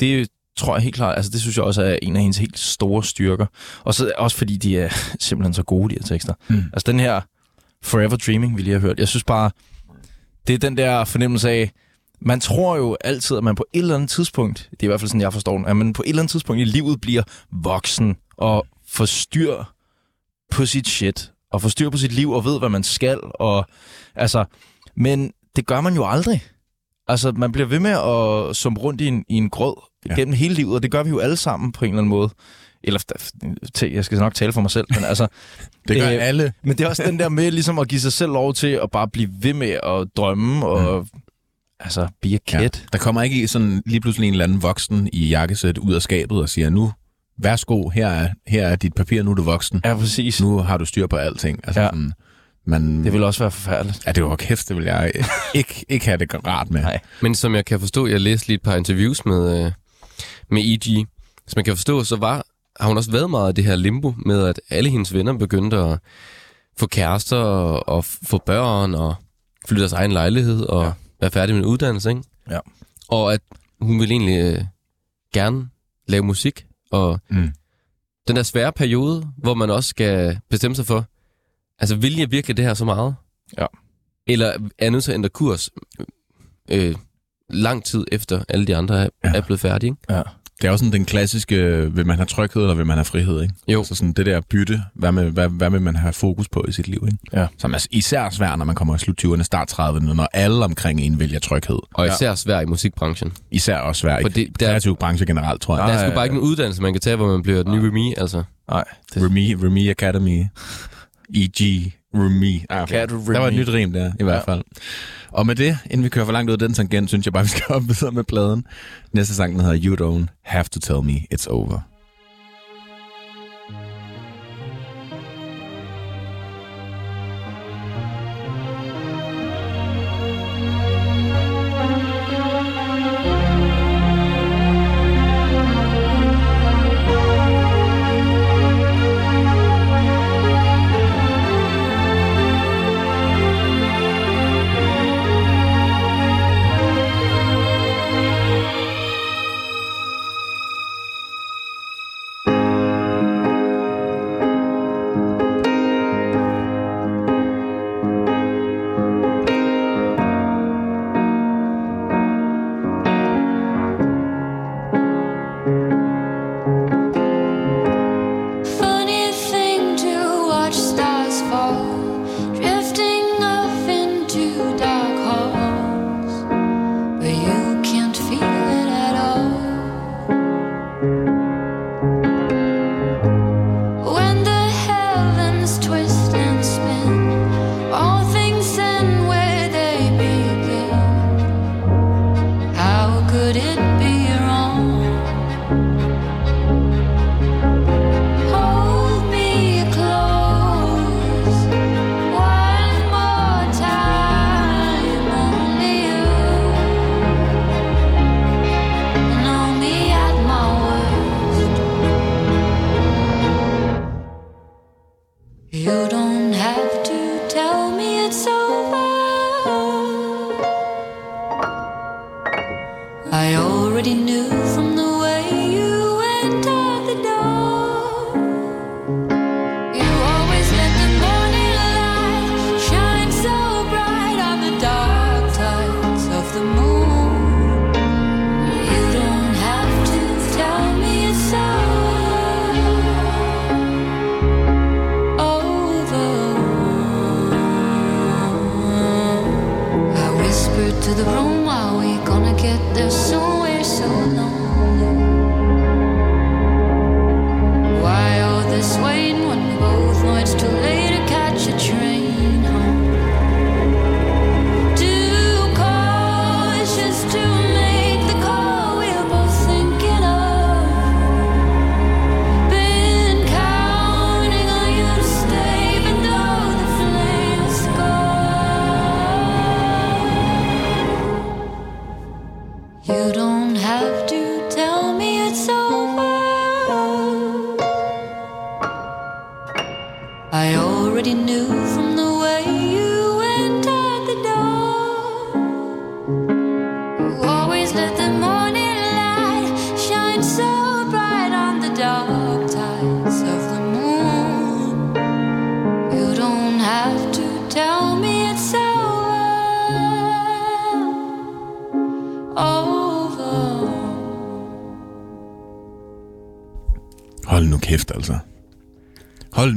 det tror jeg helt klart, altså det synes jeg også er en af hendes helt store styrker. Og så også fordi de er simpelthen så gode, de her tekster. Mm. Altså den her Forever Dreaming, vi lige har hørt, jeg synes bare, det er den der fornemmelse af, man tror jo altid, at man på et eller andet tidspunkt, det er i hvert fald sådan, jeg forstår den, at man på et eller andet tidspunkt i livet bliver voksen og får styr på sit shit, og får styr på sit liv og ved, hvad man skal, og altså, men det gør man jo aldrig. Altså, man bliver ved med at sumpe rundt i en, i en grød Ja. gennem hele livet, og det gør vi jo alle sammen på en eller anden måde. Eller, jeg skal nok tale for mig selv, men altså, Det gør Øh, alle. men det er også den der med ligesom at give sig selv lov til at bare blive ved med at drømme og altså be a kid. Ja. Der kommer ikke sådan lige pludselig en eller anden voksen i jakkesæt ud af skabet og siger, nu, værsgo, her er, her er dit papir, nu er du voksen. Ja, præcis. Nu har du styr på alting. Altså, Ja. sådan, man, Det vil også være forfærdeligt. Ja, det var kæft, det vil jeg ikke, ikke have det rart med. Nej. Men som jeg kan forstå, jeg læste lige et par interviews med, øh, med E.G. Som man kan forstå, så var, har hun også været meget i det her limbo med, at alle hendes venner begyndte at få kærester og, og få børn og flytte deres egen lejlighed og. Ja. være færdig med en uddannelse, ikke? Ja. Og at hun ville egentlig øh, gerne lave musik, og Mm. den der svære periode, hvor man også skal bestemme sig for, altså vil jeg virkelig det her så meget? Ja. Eller er jeg nødt til at ændre kurs øh, lang tid efter alle de andre er, Ja. ja. er blevet færdige? Ikke? Ja. Det er også sådan den klassiske, øh, vil man have tryghed, eller vil man have frihed, ikke? Jo. Altså sådan det der bytte, hvad, med, hvad, hvad vil man have fokus på i sit liv, ikke? Ja. Som er især svært, når man kommer i slut 20'erne, start 30'erne, når alle omkring en vælger tryghed. Og især svært i musikbranchen. Især også svært i Fordi den der- kreative branche generelt, tror jeg. Der er ja, sgu bare ja. ikke nogen uddannelse, man kan tage, hvor man bliver den nye Remy, altså. Nej. Det, Remy, Remy Academy. E.G. Remy. Ah, okay. Du Der var et nyt rim der, i hvert fald. Og med det, inden vi kører for langt ud af den tangent, synes jeg bare, vi skal op videre med pladen. Næste sang, den hedder You Don't Have to Tell Me It's Over.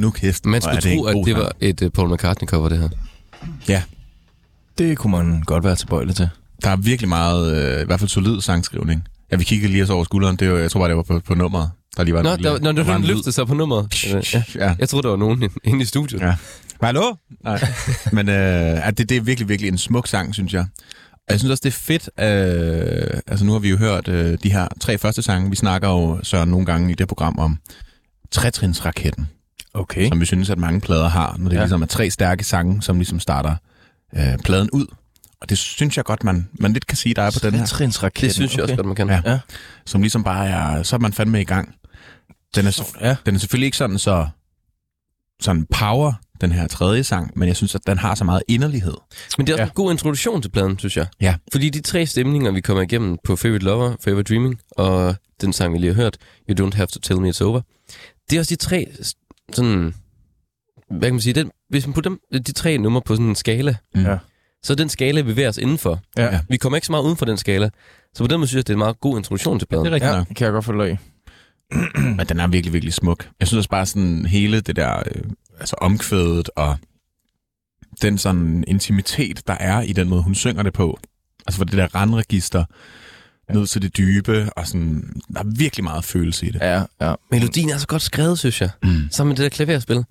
Nu kæft. Man skulle tro, at det var et uh, Paul McCartney-cover, det her. Ja, Det kunne man godt være tilbøjelig til. der er virkelig meget, øh, i hvert fald solid sangskrivning. Ja, vi kiggede lige os over skulderen. Det var, jeg tror bare, det var på, på nummeret. Der lige var Nå, lige, der, når der var du løftede sig på nummeret. Ja. Ja. Jeg troede, der var nogen inde i studiet. Ja. Hallo? Nej. Men øh, at det, det er virkelig, virkelig en smuk sang, synes jeg. Og jeg synes også, det er fedt. Øh, altså nu har vi jo hørt øh, de her tre første sange. Vi snakker jo så nogle gange i det program om trætrinsraketten, Okay. som vi synes, at mange plader har, når det ja. Ligesom er tre stærke sange, som ligesom starter øh, pladen ud. Og det synes jeg godt, man, man lidt kan sige, der er på den her. Trinsraketten. Det synes jeg også godt, man kan. Ja. Ja. Som ligesom bare er, så er man fandme i gang. Den er, Ja. den er selvfølgelig ikke sådan så sådan power, den her tredje sang, men jeg synes, at den har så meget inderlighed. Men det er også Ja. en god introduktion til pladen, synes jeg. Ja. Fordi de tre stemninger, vi kommer igennem på Favorite Lover, Favorite Dreaming, og den sang, vi lige har hørt, You Don't Have To Tell Me It's Over, det er også de tre sådan... Hvad kan man sige? Den, hvis man putter dem, de tre numre på sådan en skala, Mm. Ja. så er den skala, vi bevæger os indenfor. Ja. Ja. Vi kommer ikke så meget uden for den skala. Så på den måde synes jeg, det er en meget god introduktion til pladen. Det er rigtigt Ja, nok. det kan jeg godt følge af. Men den er virkelig, virkelig smuk. Jeg synes også bare sådan hele det der, øh, altså omkvædet og den sådan intimitet, der er i den måde, hun synger det på. Altså for det der randregister ned til det dybe, og sådan, der er virkelig meget følelse i det. Ja, ja. Melodien er så godt skrevet, synes jeg. Mm. Sammen med det der klaverspil.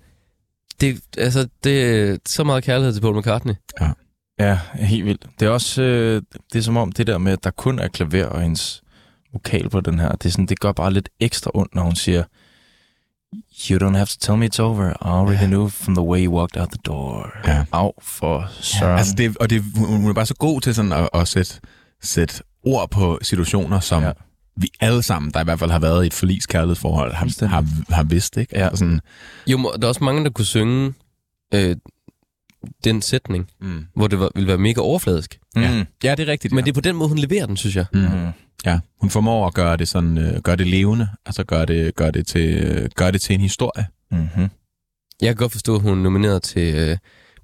Det, altså, det er så meget kærlighed til Paul McCartney. Ja, helt vildt. Det er også, øh, det er som om det der med, at der kun er klaver og hendes vokal på den her, det, er sådan, det gør bare lidt ekstra ondt, når hun siger, You don't have to tell me it's over. I already Ja. knew from the way you walked out the door. Ja. Au, for søren. Ja, altså det, og det, hun hun er bare så god til sådan at, at sætte, sætte ord på situationer, som Ja. ja. vi alle sammen, der i hvert fald har været i et forliskærlighedsforhold, har, har, har vidst, ikke? Ja. Altså sådan, Jo, der er også mange, der kunne synge øh, den sætning, mm. hvor det var, ville være mega overfladisk. Mm. Ja. ja, det er rigtigt. Men det er på den måde, hun leverer den, synes jeg. Mm. Mm. Ja, hun formår at gøre det sådan, øh, gøre det levende, altså gøre det, gøre det, til, øh, gøre det til en historie. Mm-hmm. Jeg kan godt forstå, at hun er nomineret til øh,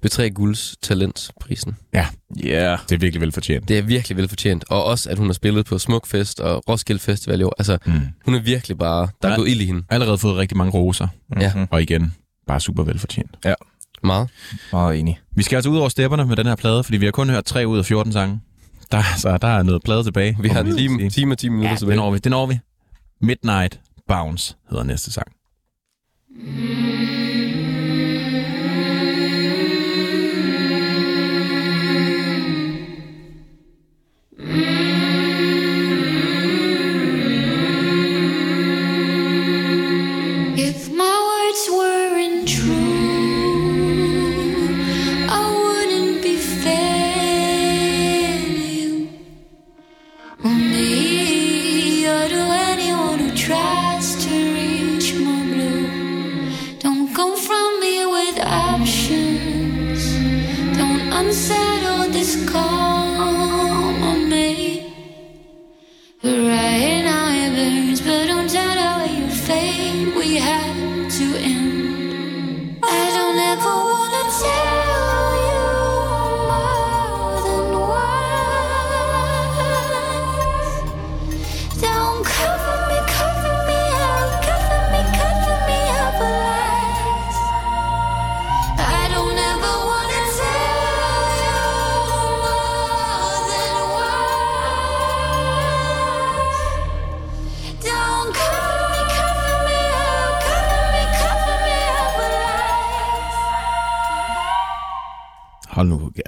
B3 Gulds Talentprisen. Ja. Yeah. Det er virkelig velfortjent. Det er virkelig velfortjent. Og også, at hun har spillet på Smukfest og Roskilde Festival i år. Altså, Mm. hun er virkelig bare... Der er Ja. gået ild i hende. Allerede fået rigtig mange roser, Ja. Mm-hmm. og igen, bare super velfortjent. Meget. Meget enig. Vi skal altså ud over stepperne med den her plade, fordi vi har kun hørt 3 ud af 14 sange. Der, så der er noget plade tilbage. Vi har en time, time og 10 minutter Ja, tilbage. den når vi. Den når vi. Midnight Bounce hedder næste sang. If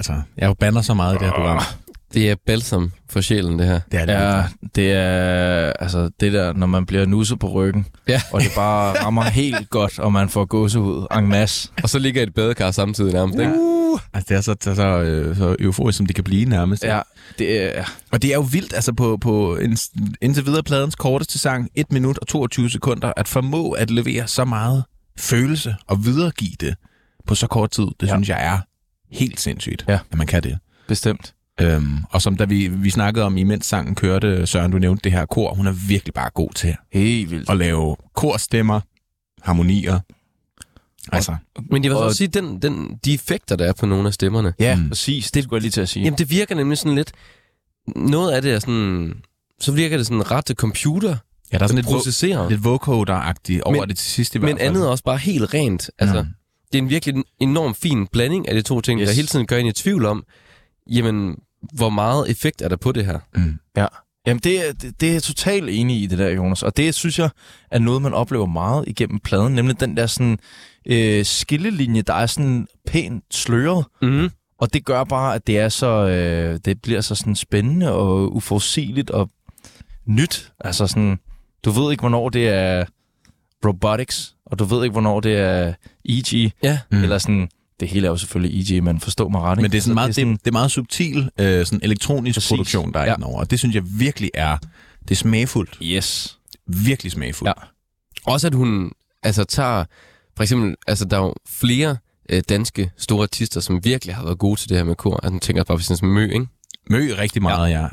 altså, jeg jo bander så meget i det her program. Det er balsam for sjælen, det her. Det er det. Ja, det er altså det der, når man bliver nusset på ryggen, Ja. og det bare rammer helt godt, og man får gåsehud en masse. Og så ligger et badekar samtidig nærmest, ikke? Uh, altså, det er så, så, så, øh, så euforisk, som det kan blive nærmest. Ja, det er... Og det er jo vildt, altså på, på en, indtil videre pladens korteste sang, 1 minut og 22 sekunder, at formå at levere så meget følelse og videregive det på så kort tid. Det Ja. ja. synes jeg er helt sindssygt, Ja. at man kan det. Bestemt. Øhm, og som da vi, vi snakkede om, imens sangen kørte, Søren, du nævnte det her kor, hun er virkelig bare god til Helt vildt. at lave korstemmer, harmonier. Altså, Men jeg vil Og- også sige, den, den, de effekter, der er på nogle af stemmerne, Ja, Mm. præcis. Det skulle jeg lige til at sige. Jamen, det virker nemlig sådan lidt... Noget af det er sådan... Så virker det sådan ret computer Ja, der er sådan lidt, vo- processere. lidt vocoder-agtigt over Men- det til sidst i hvert Men fald. andet er også bare helt rent. Altså, Ja. Det er en virkelig enorm fin blanding af de to ting, yes. Yes. der hele tiden gør en i tvivl om, jamen, hvor meget effekt er der på det her? Mm. Ja. Jamen, det, er- det, det er jeg totalt enig i, det der, Jonas. Og det synes jeg er noget, man oplever meget igennem pladen. Nemlig den der sådan øh, skillelinje, der er sådan pænt sløret. Mm. Og det gør bare, at det er så, øh, det bliver så sådan spændende og uforudsigeligt og nyt. Altså sådan, du ved ikke, hvornår det er robotics, og du ved ikke, hvornår det er EG, Ja. mm. eller sådan, det hele er jo selvfølgelig EG, men forstå mig ret. ikke? Men det er, sådan Så meget, det, sådan, det er meget subtil øh, sådan elektronisk Præcis. produktion, der er Ja. indover. Og det synes jeg virkelig er, det er smagfuldt. yes. Virkelig smagfuldt. Ja. Også at hun altså tager, for eksempel, altså der er jo flere øh, danske store artister, som virkelig har været gode til det her med kor. Altså, jeg tænker bare på sådan Mø, ikke? Mø rigtig meget, ja. ja.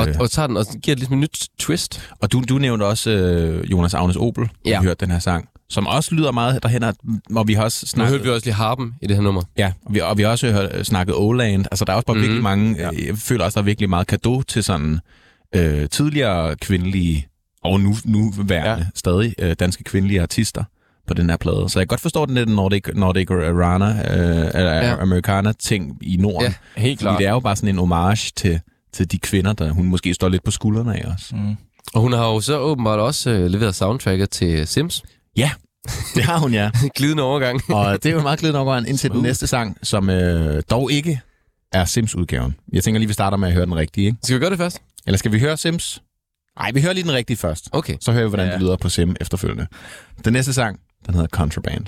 Og, Øh, og tager den og giver det ligesom et nyt twist. og du, du nævnte også øh, Jonas Agnes Opel, ja. Ja. vi hørte den her sang, som også lyder meget derhen, og- og vi har også Nu snakket... hørte vi også lige harpen i det her nummer. Ja, og vi, og vi har også hørt, snakket Oland. Altså, der er også bare mm. Mhm. virkelig mange... Ja. Jeg føler også, der er virkelig meget kado til sådan øh, tidligere kvindelige, og nu, nuværende ja. stadig øh, danske kvindelige artister på den her plade. Så jeg kan godt forstå den lidt Nordic, Nordic Rana, øh, eller Ja. Americana-ting i Norden. Ja, Helt Fordi klart. det er jo bare sådan en homage til, til de kvinder, der hun måske står lidt på skuldrene af os. Mm. Og hun har jo så åbenbart også øh, leveret soundtracket til Sims. Ja, det har hun, ja. Glidende overgang. Og det er jo en meget glidende overgang indtil den næste sang, som øh, dog ikke er Sims-udgaven. Jeg tænker lige, vi starter med at høre den rigtige, ikke? Skal vi gøre det først? Eller skal vi høre Sims? Nej, vi hører lige den rigtige først. Okay. Så hører vi, hvordan ja. Ja. det lyder på Sim efterfølgende. Den næste sang, den hedder Contraband.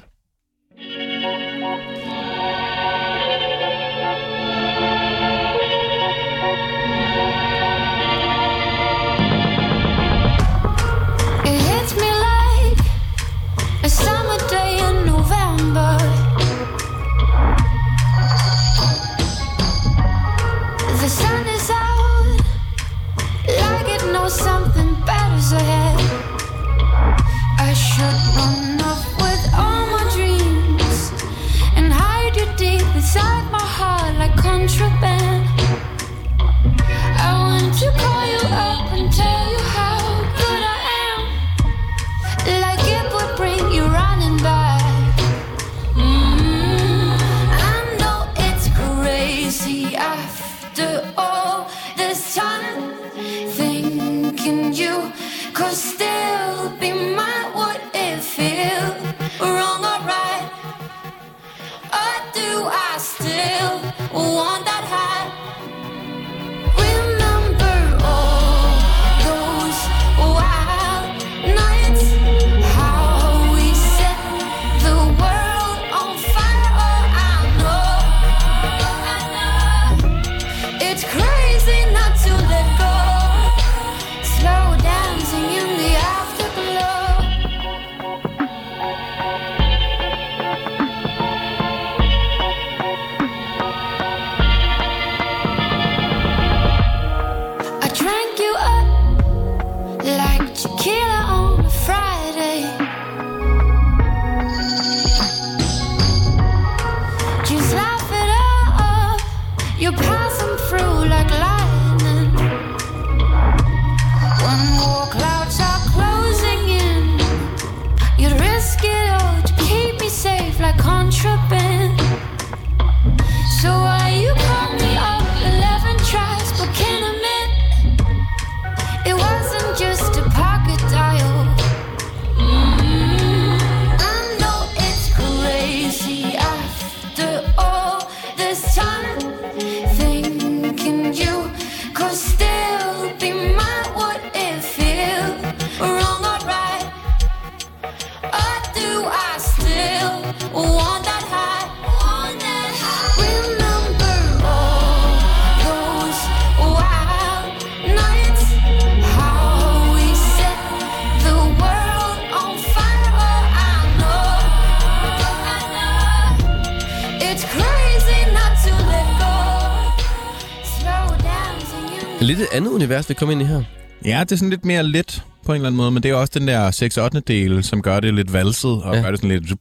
Inside my heart like contraband. I want to call you up and tell you like Lidt et andet univers, det kom ind i her. Ja, det er sådan lidt mere let på en eller anden måde, men det er også den der 6 8 del, som gør det lidt valset, og Ja. gør det sådan lidt...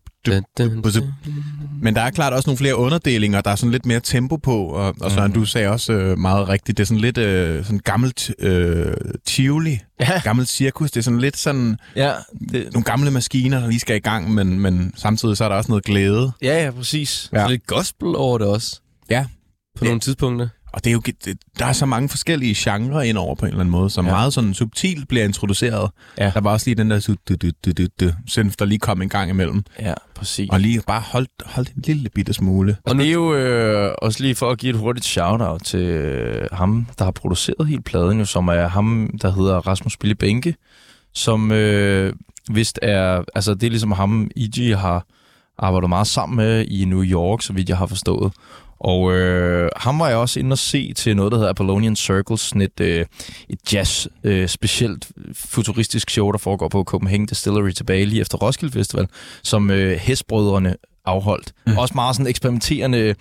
Men der er klart også nogle flere underdelinger, der er sådan lidt mere tempo på, og, og Søren, du sagde også øh, meget rigtigt, det er sådan lidt øh, sådan gammelt øh, Tivoli, Ja, gammelt cirkus, det er sådan lidt sådan ja, det, nogle gamle maskiner, der lige skal i gang, men, men samtidig så er der også noget glæde. ja, ja, præcis. Ja. Så lidt gospel over det også, Ja, på Ja. nogle tidspunkter. Og det er jo, det, der er så mange forskellige genrer ind over på en eller anden måde, som Ja. meget sådan subtilt bliver introduceret. Ja. Der var også lige den der du, du, du, du, du, synth, der lige kom en gang imellem, Ja, præcis. og lige bare holdt, holdt en lille bitte smule. Og det er jo øh, også lige for at give et hurtigt shout-out til øh, ham, der har produceret hele pladen, jo, som er ham, der hedder Rasmus Bille Bænke, som øh, vist er, altså det er ligesom ham, E.G. har arbejdet meget sammen med i New York, så vidt jeg har forstået. Og øh, ham var jeg også inde og se til noget, der hedder Apollonian Circles, sådan et, øh, et jazz, øh, specielt futuristisk show, der foregår på Copenhagen Distillery tilbage lige efter Roskilde Festival, som øh, Hesbrødrene afholdt. Mm. Også meget sådan eksperimenterende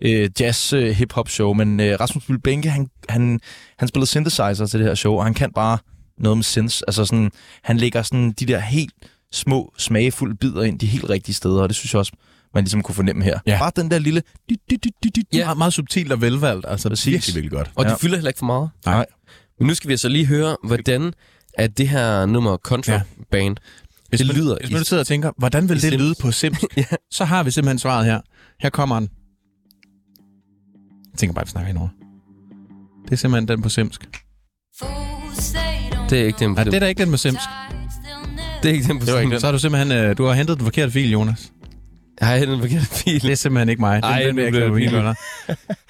øh, jazz øh, hip-hop show, men øh, Rasmus Bøhl Bænke, han, han, han spillede synthesizer til det her show, og han kan bare noget med synths. Altså sådan, han lægger sådan de der helt små, smagefulde bidder ind de helt rigtige steder, og det synes jeg også, man ligesom kunne fornemme her. Ja. Bare den der lille... Di, di, di, di, di, Ja. Meget, meget subtilt og velvalgt, altså Præcis. virkelig, virkelig godt. Og Ja. de fylder heller ikke for meget. Nej. Men nu skal vi altså lige høre, hvordan er det her nummer Contra Ja. Band. Hvis Det man, lyder Hvis i- man sidder og tænker, hvordan vil det Sims. lyde på Sims? Ja. Så har vi simpelthen svaret her. Her kommer den. Jeg tænker bare, at vi snakker indover. Det er simpelthen den på Simsk. Det er ikke den på Nej, det er da ikke den på Simsk. Det er ikke den på Det var ikke Sims. Så har du simpelthen øh, du har hentet den forkerte fil, Jonas. Har jeg den forkerte fil? Det er simpelthen ikke mig. Ej, den, nu ikke det pinligt.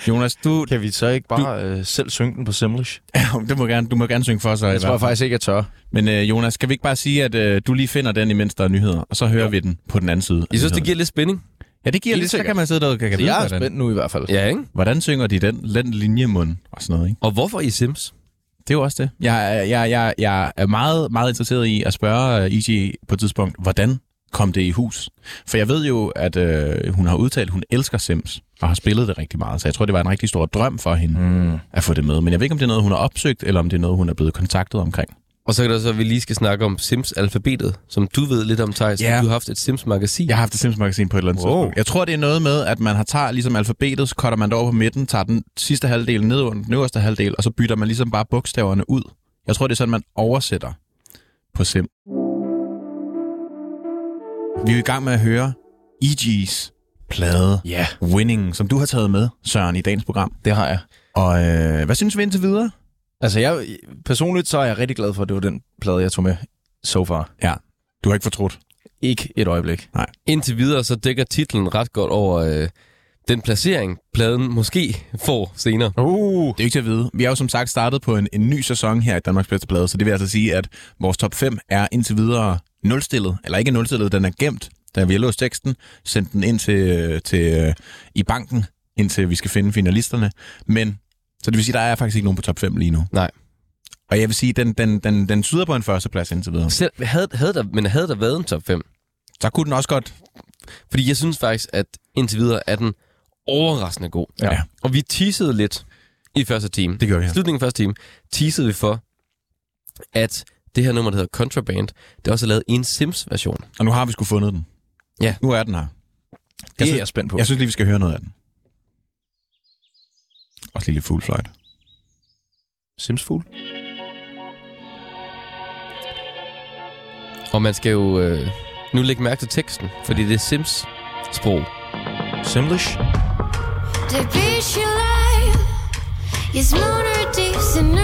Jonas, du, Kan vi så ikke bare øh, selv synge den på Simlish? ja, det må gerne, du må gerne synge for sig. Jeg tror jeg faktisk ikke, jeg tør. Men øh, Jonas, skal vi ikke bare sige, at øh, du lige finder den, imens der er nyheder, og så hører vi den på den anden side? Jeg synes, det giver lidt spænding. Ja, det giver lidt, så kan man sidde der og kan, kan Så jeg er hvordan, spændt nu i hvert fald. Ja, ikke? hvordan synger de den, den linjemund og sådan noget, ikke? Og hvorfor i Sims? Det er jo også det. Jeg, er- jeg, jeg, jeg er meget, meget interesseret i at spørge uh, EG på et tidspunkt, hvordan kom det i hus? For jeg ved jo, at øh, hun har udtalt, at hun elsker Sims, og har spillet det rigtig meget. Så jeg tror, det var en rigtig stor drøm for hende Mm. at få det med. Men jeg ved ikke, om det er noget, hun har opsøgt, eller om det er noget, hun er blevet kontaktet omkring. Og så kan det så, at vi lige skal snakke om Sims-alfabetet, som du ved lidt om, Thijs. Ja. Du har haft et Sims-magasin. Jeg har haft et Sims-magasin på et eller andet Wow. tidspunkt. Jeg tror, det er noget med, at man har tager ligesom alfabetet, så cutter man det over på midten, tager den sidste halvdel ned under den øverste halvdel, og så bytter man ligesom bare bogstaverne ud. Jeg tror, det er sådan, man oversætter på Sim. Vi er jo i gang med at høre E.G.'s plade Ja, Winning, som du har taget med, Søren, i dagens program. det har jeg. Og øh, hvad synes vi indtil videre? Altså, jeg, personligt så er jeg rigtig glad for, at det var den plade, jeg tog med so far. Du har ikke fortrudt. Ikke et øjeblik. Indtil videre, så dækker titlen ret godt over øh, den placering, pladen måske får senere. Uh. Det er jo ikke til at vide. Vi er jo som sagt startet på en, en ny sæson her i Danmarks Bedste Plade, så det vil altså sige, at vores top 5 er indtil videre nulstillet, eller ikke nulstillet, den er gemt, da vi har låst teksten, sendt den ind til, til øh, i banken, indtil vi skal finde finalisterne. Men, så det vil sige, der er faktisk ikke nogen på top 5 lige nu. Nej. Og jeg vil sige, den, den, den, den syder på en førsteplads indtil videre. Selv, havde, havde der, men havde der været en top 5? Så kunne den også godt... Fordi jeg synes faktisk, at indtil videre er den overraskende god. Ja. Og vi teasede lidt i første time. Det gør vi I her. slutningen af første time teasede vi for, at det her nummer, der hedder Contraband, det er også lavet i en Sims-version. Og nu har vi sgu fundet den. Ja. Nu er den her. Det er synes- jeg spændt på. Jeg synes lige, vi skal høre noget af den. Også lige lidt full flight. Sims Fugl. Og man skal jo øh, nu lægge mærke til teksten, fordi det er Sims-sprog. Simlish. Depuis je live, je smoner diep in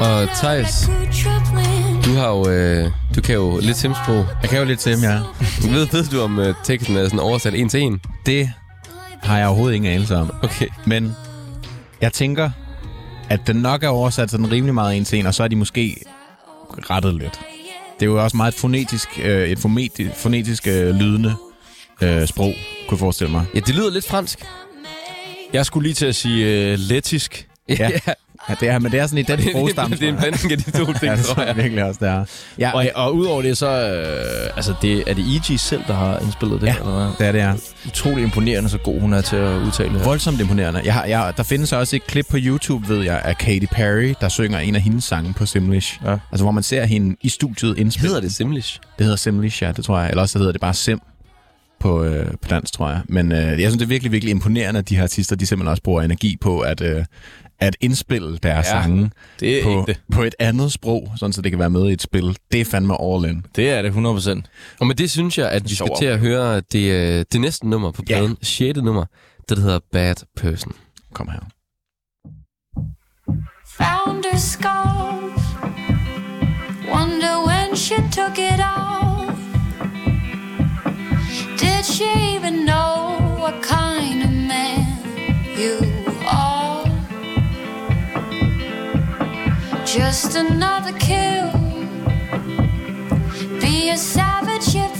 Og Thijs, Du har jo, øh, du kan jo lidt Sims-sprog. Jeg kan jo lidt til, ja. Ved, ved du, om øh, teksten er sådan oversat en til en? Det har jeg overhovedet ingen anelse om. Okay. Men jeg tænker, at den nok er oversat sådan rimelig meget en til en, og så er de måske rettet lidt. Det er jo også meget et fonetisk, øh, et foneti- fonetisk øh, lydende øh, sprog, kunne jeg forestille mig. Ja, det lyder lidt fransk. Jeg skulle lige til at sige uh, lettisk. Ja. Ja, det er, men det er sådan i den sprogstamme. det er en blanding af de to ting, Ja, det tror jeg virkelig også, det er. Ja, Og, og udover det, så øh, altså det, er det E.G. selv, der har indspillet det? Ja. Eller hvad? det er det, er. Utrolig imponerende, så god hun er til at udtale det. Voldsomt imponerende. Jeg har, jeg, der findes også et klip på YouTube, ved jeg, af Katy Perry, der synger en af hendes sange på Simlish. Ja. Altså, hvor man ser hende i studiet indspille. Hedder det Simlish? Det hedder Simlish, ja, det tror jeg. Eller også så hedder det bare Sim på, øh, på dansk, tror jeg. Men øh, jeg synes, det er virkelig, virkelig imponerende, at de her artister, de simpelthen også bruger energi på at, øh, at indspille deres Ja, ja, sange Det er på, ægte. på et andet sprog, sådan så det kan være med i et spil. Det er fandme all in. Det er det 100 Og med det synes jeg, at vi skal til at høre det, øh, det næste nummer på Ja. pladen. Sjette nummer. Det der hedder Bad Person. Kom her. Found her scarf. Wonder when she took it off. Did she even know what kind Just another kill. Be a savage if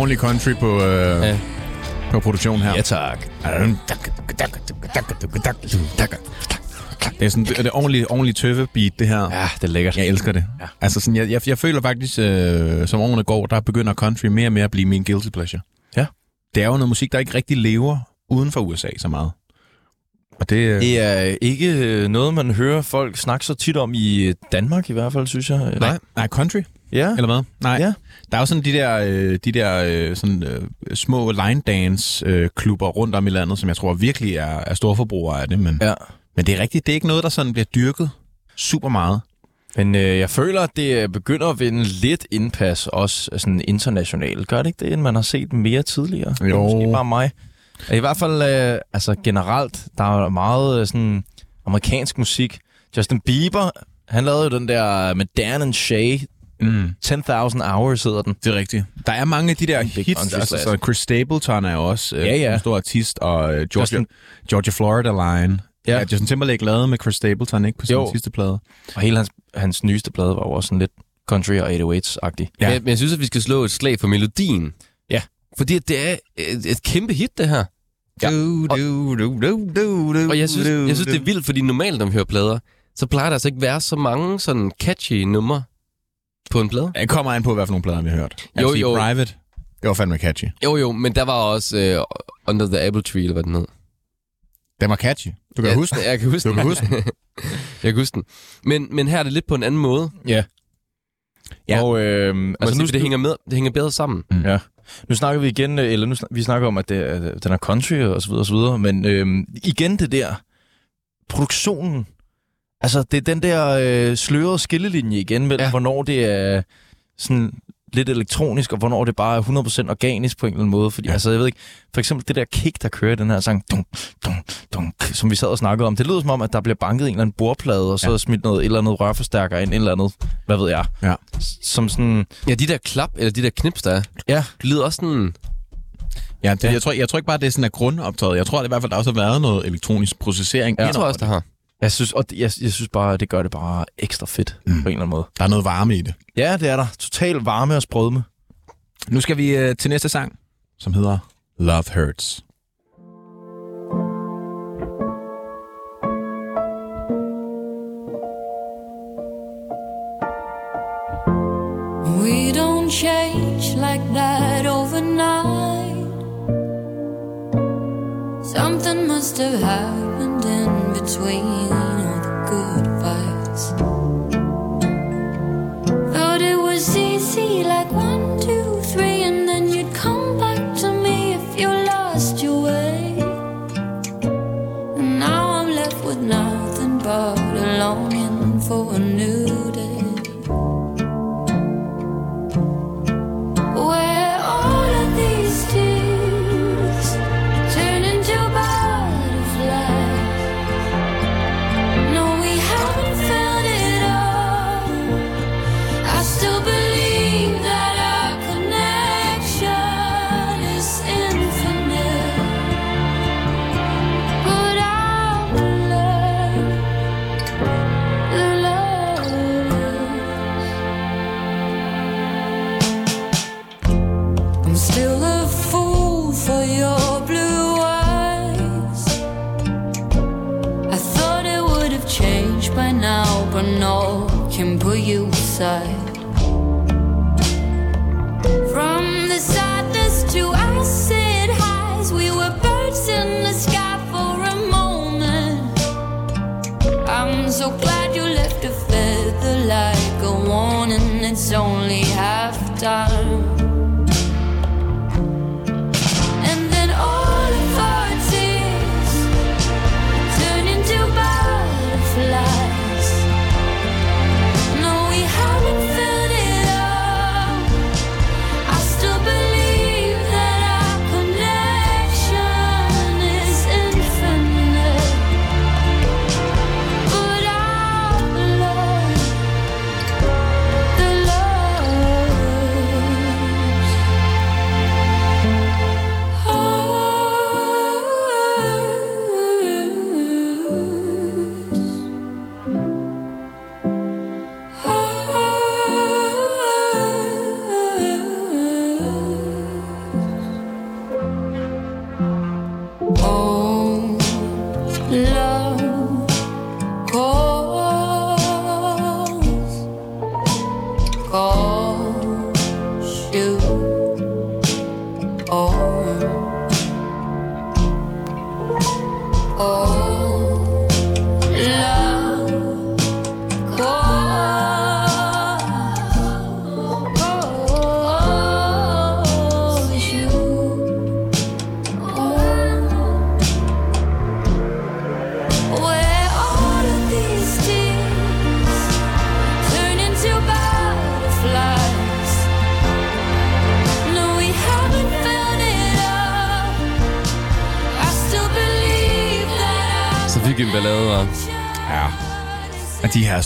ordentlig country på, øh, Ja. på produktionen her. Ja, tak. Det er sådan det, er det ordentlige, ordentlige tøffe beat, det her. Ja, det er lækkert. Jeg elsker det. Ja. Altså sådan, jeg, jeg, jeg føler faktisk, øh, som årene går, der begynder country mere og mere at blive min guilty pleasure. Ja. Det er jo noget musik, der ikke rigtig lever uden for USA så meget. Og det, øh, Det er ikke øh, noget, man hører folk snakke så tit om i Danmark i hvert fald, synes jeg. nej, nej, country, Ja. eller hvad? Nej. Ja. Der er jo sådan de der, øh, de der øh, sådan, øh, små line dance øh, klubber rundt om i landet, som jeg tror virkelig er, er storforbrugere af det. Men, Ja. men det er rigtigt, det er ikke noget, der sådan bliver dyrket super meget. Men øh, jeg føler, at det øh, begynder at vinde lidt indpas også sådan internationalt. Gør det ikke det, end man har set mere tidligere? Det er Jo. Måske bare mig. I hvert fald øh, altså generelt, der er meget øh, sådan amerikansk musik. Justin Bieber, han lavede jo den der med Dan and Shay. Mm. 10.000 Hours hedder den. Det er rigtigt. Der er mange af de der Big hits, altså så Chris Stapleton er jo også øh, Ja, ja. en stor artist, og øh, Georgia, Justin- Georgia Florida Line. Ja. Ja. Justin Timberlake lavede med Chris Stapleton, ikke? På sin Jo. sidste plade. Og hele hans, hans nyeste plade var jo også sådan lidt country og 808's-agtig. Ja. Men, men jeg synes, at vi skal slå et slag for melodien. Ja. Fordi det er et, et kæmpe hit, det her. Ja. Du, du, du, du, du, du, og jeg synes, jeg synes, det er vildt, fordi normalt, når vi hører plader, så plejer der altså ikke være så mange sådan catchy numre på en plade. Det kommer an på, hvad for nogle plader vi har hørt. Jeg Jo, jo. Private, det var fandme catchy. Jo, jo, men der var også øh, Under the Apple Tree, eller hvad den hed. Den var catchy. Du kan ja, huske den. Jeg kan huske Du den. kan huske jeg kan huske den. Men, men her er det lidt på en anden måde. Ja. Ja. Og, øh, Altså, nu, det, hænger med, det hænger bedre sammen. Ja. Nu snakker vi igen, øh, eller nu snak, vi snakker om, at det, er- den er country og så videre og så videre, men øh, igen det der, produktionen, altså det er den der øh, slørede skillelinje igen mellem, ja. Ja. hvornår det er sådan lidt elektronisk, og hvornår det bare er 100% organisk på en eller anden måde. Fordi, ja. Ja. altså, jeg ved ikke, for eksempel det der kick, der kører i den her sang, dunk, dunk, dunk, som vi sad og snakkede om, det lyder som om, at der bliver banket en eller anden bordplade, og så Ja. ja. smidt noget, et eller andet rørforstærker ind, et eller andet, hvad ved jeg. Ja. Som sådan, Ja, de der klap, eller de der knips, der er, ja, det lyder også sådan... Ja, det, Jeg, tror, jeg tror ikke bare, det er sådan er grundoptaget. Jeg tror at i hvert fald, der også har været noget elektronisk processering. Ja, jeg tror også, der har. Jeg synes, og jeg, jeg synes bare, det gør det bare ekstra fedt mm. på en eller anden måde. Der er noget varme i det. Ja, det er der. Total varme og sprødme. Nu skal vi øh, til næste sang, som hedder Love Hurts. We don't change like that overnight. Something must have happened in between all the good fights. Thought it was easy, like one, you aside. From the sadness to acid highs, we were birds in the sky for a moment. I'm so glad you left a feather like a warning. It's only half time.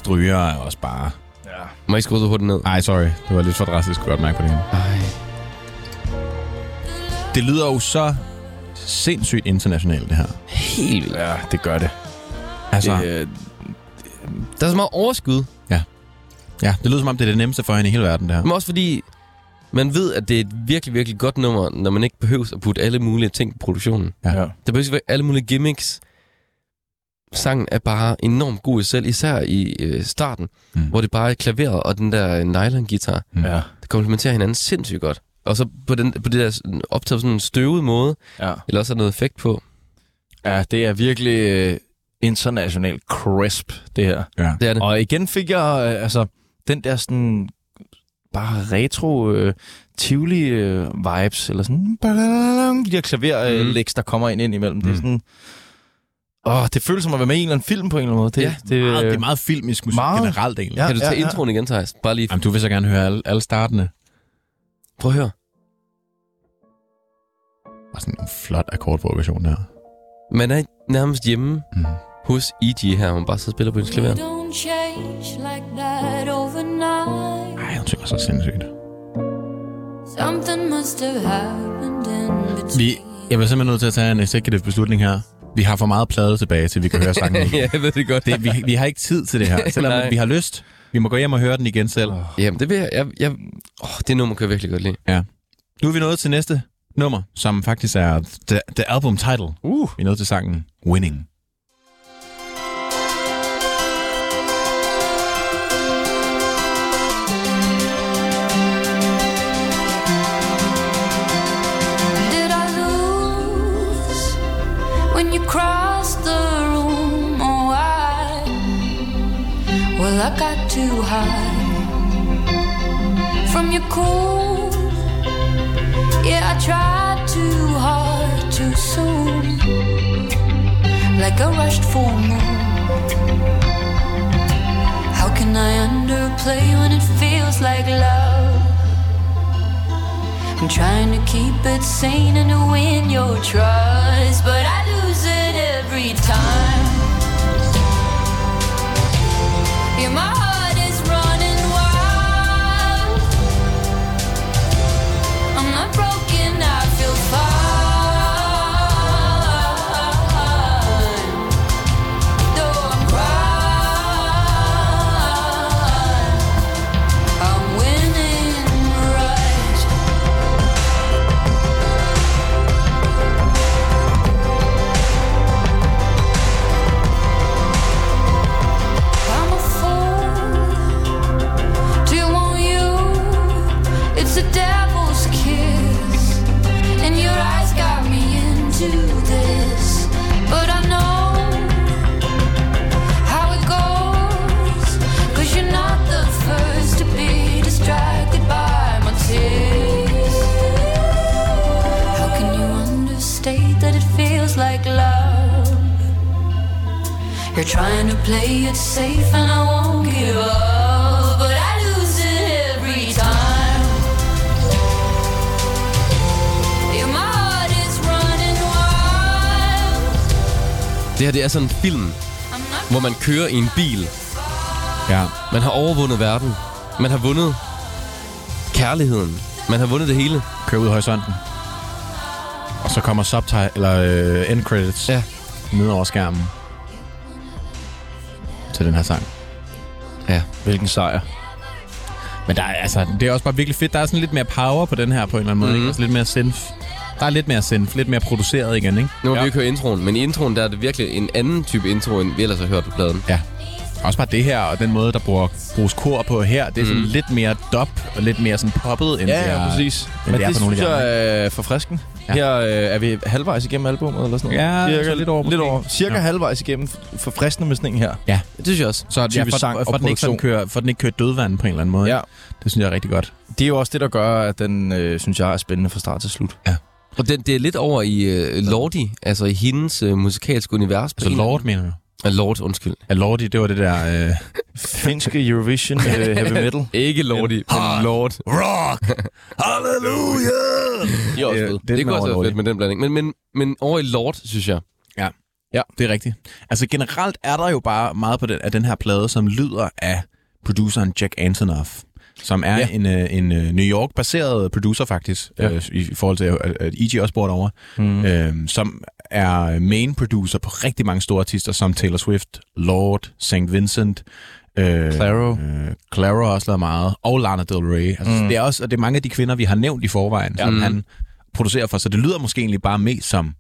Stryger er også bare... Må jeg ikke skrue så hurtigt ned? Ej, sorry. Det var lidt for drastisk at mærke på det her. Ej. Det lyder jo så sindssygt internationalt, det her. Helt vildt. Ja, det gør det. Altså, det øh, Der er så meget overskud. ja, det lyder som om, det er det nemmeste for hende i hele verden, det her. Men også fordi, man ved, at det er et virkelig, virkelig godt nummer, når man ikke behøver at putte alle mulige ting på produktionen. Ja. ja. Der behøver ikke alle mulige gimmicks. Sangen er bare enormt god i selv, især i øh, starten, Mm. mm. hvor det bare er klaveret og den der øh, nylon-guitar. Mm. ja. Det komplementerer hinanden sindssygt godt. Og så på, den, på det der sådan, optaget sådan en støvet måde, ja. eller også er noget effekt på. Ja, det er virkelig øh, international crisp, det her. Ja. Det er det. Og igen fik jeg, øh, altså, den der sådan bare retro øh, tivoli øh, vibes, eller sådan, de der klaver øh, licks, der kommer ind, ind imellem. Det er Mhm. sådan, åh, det føles som at være med i en eller anden film på en eller anden måde. Det, Ja, det, Meget, øh, det er meget filmisk musik meget. generelt egentlig. Ja. Kan du tage introen igen, Thijs? Bare lige Jamen, du vil så gerne høre alle, alle startene. prøv at høre. Og sådan en flot akkordprogression her. Man er nærmest hjemme Mm. hos E.G. her, hun bare sidder og spiller på hendes klaver. Like. Ej, hun synger så sindssygt. Something must have happened in between. Vi, jeg bliver simpelthen nødt til at tage en executive beslutning her. Vi har for meget plade tilbage, til vi kan høre sangen igen. ja, jeg ved det godt. det, vi, vi har ikke tid til det her. Selvom vi har lyst. Vi må gå hjem og høre den igen selv. Jamen, det vil jeg... jeg, jeg åh, det nummer kan jeg virkelig godt lide. Nu er vi nået til næste nummer, som faktisk er the, the album title. Uh. Vi er nået til sangen Winning. You crossed the room? Oh, I well, I got too high from your cool. Yeah, I tried too hard too soon, like a rushed full moon. How can I underplay when it feels like love? I'm trying to keep it sane and to win your trust, but I lose it every time. Yeah, my You're trying to play it safe and I won't give up But I lose it every time Yeah, my heart is running wild Det her, det er sådan en film, hvor man kører i en bil. Ja. Man har overvundet verden. Man har vundet kærligheden. Man har vundet det hele. Kør ud i horisonten. Og så kommer subtitle, eller øh, end credits Ja. ned over skærmen. Til den her sang. Ja. Hvilken sejr. Men der er, altså, det er også bare virkelig fedt. Der er sådan lidt mere power på den her på en eller anden måde. Mhm. Ikke? Altså lidt mere synth. Der er lidt mere synth, lidt mere produceret igen, ikke? Nu har Ja. vi ikke hørt introen, men i introen der er det virkelig en anden type intro, end vi ellers har hørt på pladen. Ja. Også bare det her, og den måde, der bruger, bruges kor på her, det er sådan Mhm. lidt mere dub, og lidt mere sådan poppet, end Ja, det er, ja, præcis. end Men det er det på nogle synes jeg er forfriskende. Ja. Ja. Her øh, er vi halvvejs igennem albumet, eller sådan noget. Ja, så lidt over Lidt over. Cirka Ja. ja. halvvejs igennem. Forfriskende med sådan en her. Det synes jeg også. Så ja, for, sang for, og for, den ikke sådan kører, for den ikke kører dødvand på en eller anden måde. Ja. Det synes jeg er rigtig godt. Det er jo også det, der gør, at den, øh, synes jeg, er spændende fra start til slut. Og den, det er lidt over i uh, Lordi, altså i hendes uh, musikalske univers. på Så en- Lord, mener du? Lord, undskyld. Ja, Lordi, det var det der... Øh, Finske Eurovision øh, heavy metal. Ikke Lordi, men Lord. Rock! Halleluja! De er også Øh. Det, det kunne også være fedt med den blanding. Men, men, men over i Lord, synes jeg. Ja, det er rigtigt. Altså generelt er der jo bare meget på den, af den her plade, som lyder af produceren Jack Antonoff, som er ja. Ja. en, øh, en øh, New York-baseret producer faktisk, ja. Ja. øh, i, i forhold til at, at E.G. også bor derovre, Mm. øh, som er main producer på rigtig mange store artister, som Taylor Swift, Lord, St. Vincent, øh, Claro. øh, Claro har også lavet meget, og Lana Del Rey. Altså, mm. Det, er også, og det er mange af de kvinder, vi har nævnt i forvejen, som Mm. han producerer for, så det lyder måske egentlig bare mest som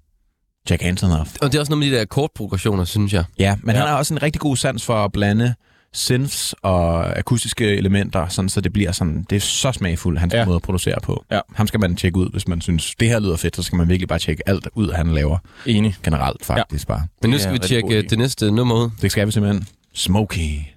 Jack Antonoff. Og det er også noget med de der kortprogressioner, synes jeg. Ja, men ja. Ja. han har også en rigtig god sans for at blande synths og akustiske elementer, sådan, så det bliver sådan, det er så smagfuldt, hans ja. Måde at producere på. Ja. Ham skal man tjekke ud, hvis man synes, det her lyder fedt, så skal man virkelig bare tjekke alt ud, han laver Enig. generelt faktisk ja. bare. Men nu skal vi tjekke det næste nummer ud. Det skal vi simpelthen. Smokey.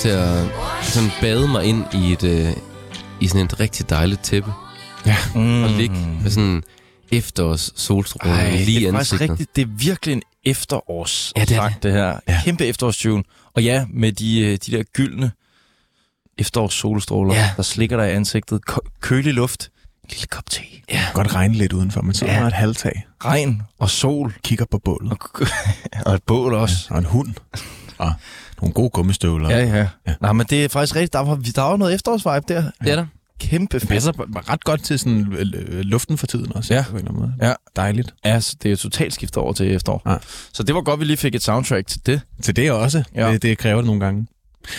Lyst til at sådan bade mig ind i et øh, i sådan et rigtig dejligt tæppe. Ja. Mm. Og ligge med sådan efterårs solstråle lige i det er faktisk ansigtet. rigtigt. Det er virkelig en efterårs Ja, det er sang, det her. Ja. Ja. Kæmpe efterårstune. Og ja, med de, øh, de der gyldne efterårssolstråler, Ja. ja. der slikker dig i ansigtet. Kølig luft. En lille kop te. Ja. Godt regne lidt udenfor. Man sidder Ja. ja. et halvtag. Regn og sol. Kigger på bålet. Og, og et bål også. Og en hund. Og nogle gode gummistøvler. Ja, ja. Ja. ja. Nej, men det er faktisk rigtigt. Der var, der var noget efterårsvibe der. Det er der. Kæmpe Det fedt. passer ret godt til sådan øh, øh, luften for tiden også. Ja. På en eller anden måde. Ja. Dejligt. Altså, det er totalt skiftet over til efterår. Ja. Så det var godt, vi lige fik et soundtrack til det. Til det også. Ja. Ja. Det, det kræver det nogle gange.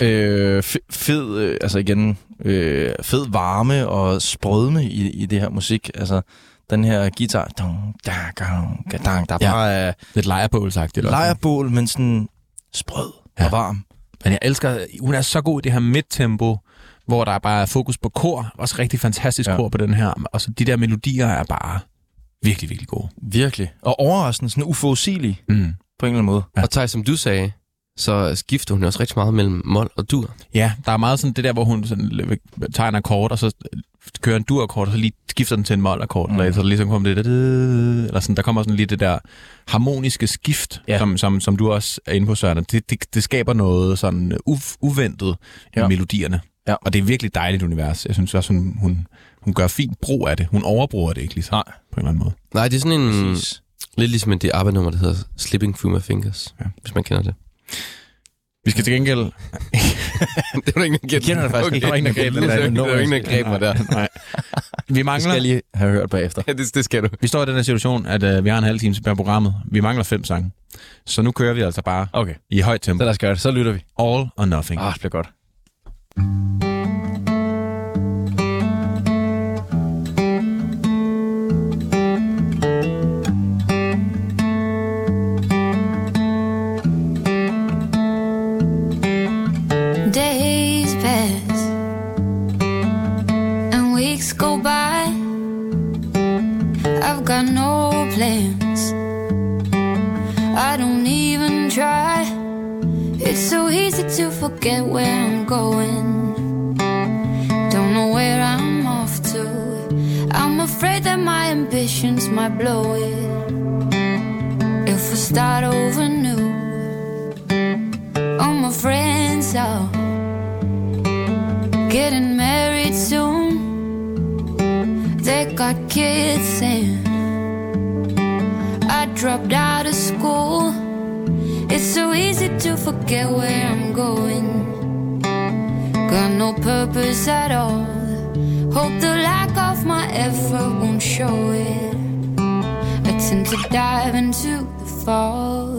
Øh, fe- fed, øh, altså igen, øh, fed varme og sprødme i, i det her musik. Altså, den her guitar, dun, da, gang, gadang, der Ja. bare er Lidt lejerbålsagtigt også. lejrbål, men sådan sprød ja. Og varm. Men jeg elsker, hun er så god i det her midttempo, hvor der er bare fokus på kor. Også rigtig fantastisk Ja. kor på den her. Og så de der melodier er bare virkelig, virkelig gode. Virkelig. Og overraskende, sådan uforudsigelig Mm. på en eller anden måde. Ja. Og Thij, som du sagde, så skifter hun også rigtig meget mellem mol og dur. Ja, der er meget sådan det der, hvor hun sådan tager en akkord, og så kører en dur-akkord, og så lige skifter den til en mol-akkord. Mm. Mm. Så der ligesom kommer det der, eller sådan, der kommer sådan lige det der harmoniske skift, Ja. som, som, som du også er inde på, Søren. Det, det, det skaber noget sådan u- uventet ja. I melodierne. Ja. Og det er virkelig dejligt univers. Jeg synes også, hun, hun, hun gør fint brug af det. Hun overbruger det ikke ligesom, Nej. på en eller anden måde. Nej, det er sådan en... Præcis. Lidt ligesom det arbejdenummer, der hedder Slipping Through My Fingers. Ja. hvis man kender det. Vi skal til gengæld... det var ingen, der Jeg kender det faktisk ikke. Der var ingen, der greb Det mig er der. Der var ingen, der greb mig der. Nej. Vi Det mangler... skal jeg lige have hørt bagefter. Ja, det, det skal du. Vi står i den her situation, at øh, vi har en halv time tilbage programmet. Vi mangler fem sange. Så nu kører vi altså bare Okay, i højt tempo. så lad os gøre det. Så lytter vi. All or nothing. Ah, det bliver godt. Go by. I've got no plans. I don't even try. It's so easy to forget where I'm going. Don't know where I'm off to. I'm afraid that my ambitions might blow it. If we start over new. All my friends are got kids and I dropped out of school. It's so easy to forget where I'm going. Got no purpose at all. Hope the lack of my effort won't show it. I tend to dive into the fall.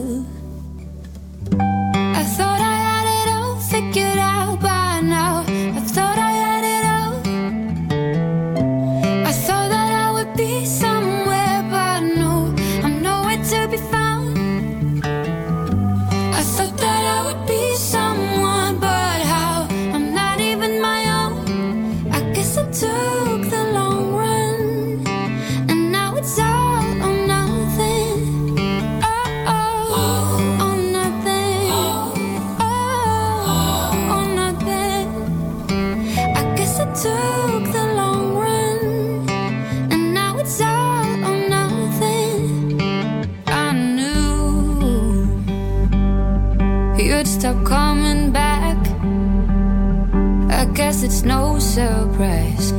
Surprise.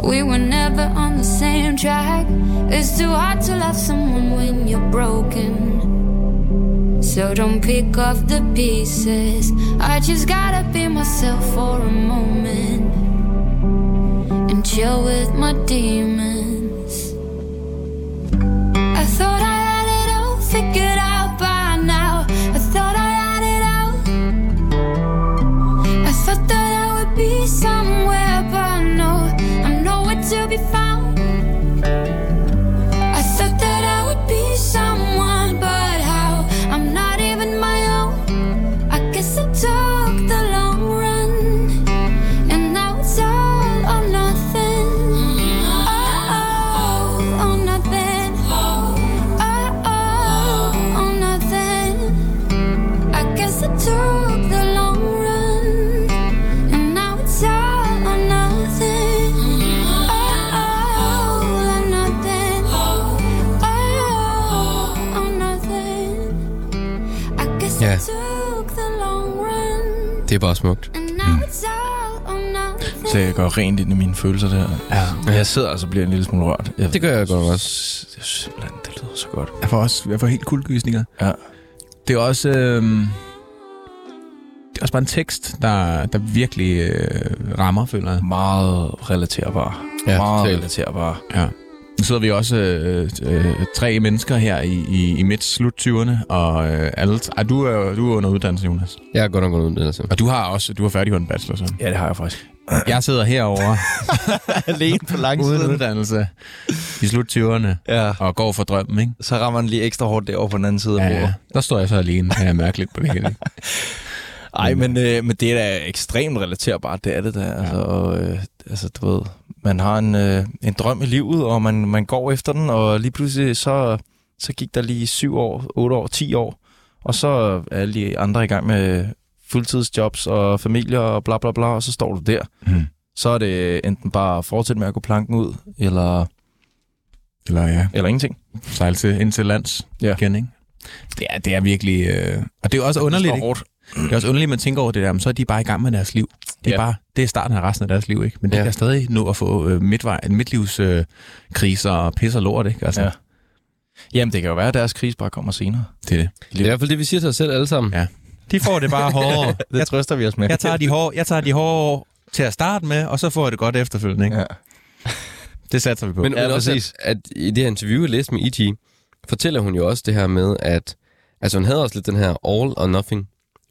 We were never on the same track. It's too hard to love someone when you're broken. So don't pick up the pieces. I just gotta be myself for a moment and chill with my demons. Bare smukt. nothing. Så jeg går rent ind i mine følelser der. Ja. Men jeg sidder altså og bliver en lille smule rørt. Jeg, Det gør jeg godt også. Det er simpelthen, det lyder så godt. Jeg får også jeg får helt kuldegysninger. Ja. Det er også... Øh, det er også bare en tekst, der, der virkelig øh, rammer, føler jeg. Meget relaterbar. Ja, meget totalt. relaterbar. Ja. Nu sidder vi også øh, øh, tre mennesker her i, i, i midt slut 20'erne, og øh, alle, ej, du, er, du er under uddannelse, Jonas. Jeg er godt nok under uddannelse. Og du har også du har færdig en bachelor, så. Ja, det har jeg faktisk. Jeg sidder herovre Alene på lang uden uddannelse i slut 20'erne Ja. og går for drømmen, ikke? Så rammer den lige ekstra hårdt derovre på den anden side af Ja, bordet. ja. Der står jeg så alene. Jeg er mærkeligt på det hele. Ej, men, øh, men det er da ekstremt relaterbart, det er det der. Altså, og, øh, altså, du ved, man har en, øh, en drøm i livet, og man, man går efter den, og lige pludselig så, så gik der lige syv år, otte år, ti år, og så er alle de andre i gang med fuldtidsjobs og familier og bla bla bla, og så står du der. Mm. Så er det enten bare at fortsætte med at gå planken ud, eller, Eller ja, eller ingenting. sejle til, ind til lands Ja. igen, ikke? Det er, det er virkelig... Øh... Og det er også underligt, Det er også underligt, man tænker over det der, men så er de bare i gang med deres liv. Det er Ja. bare, det er starten af resten af deres liv, ikke? Men det Ja. kan stadig nå at få øh, midtvej, midtlivskriser øh, kriser og pis og lort, ikke? Altså, Ja. ja. Jamen, det kan jo være, at deres krise bare kommer senere. det er det. Det er i hvert fald det, vi siger til os selv alle sammen. Ja. De får det bare hårdere. Det trøster vi os med. Jeg tager de hårde, jeg tager de hårde år til at starte med, og så får jeg det godt efterfølgende, ikke? Ja. Det satser vi på. Men, Ja, men også, præcis. at, at i det her interview, jeg læste med E.G., fortæller hun jo også det her med, at altså hun havde også lidt den her all or nothing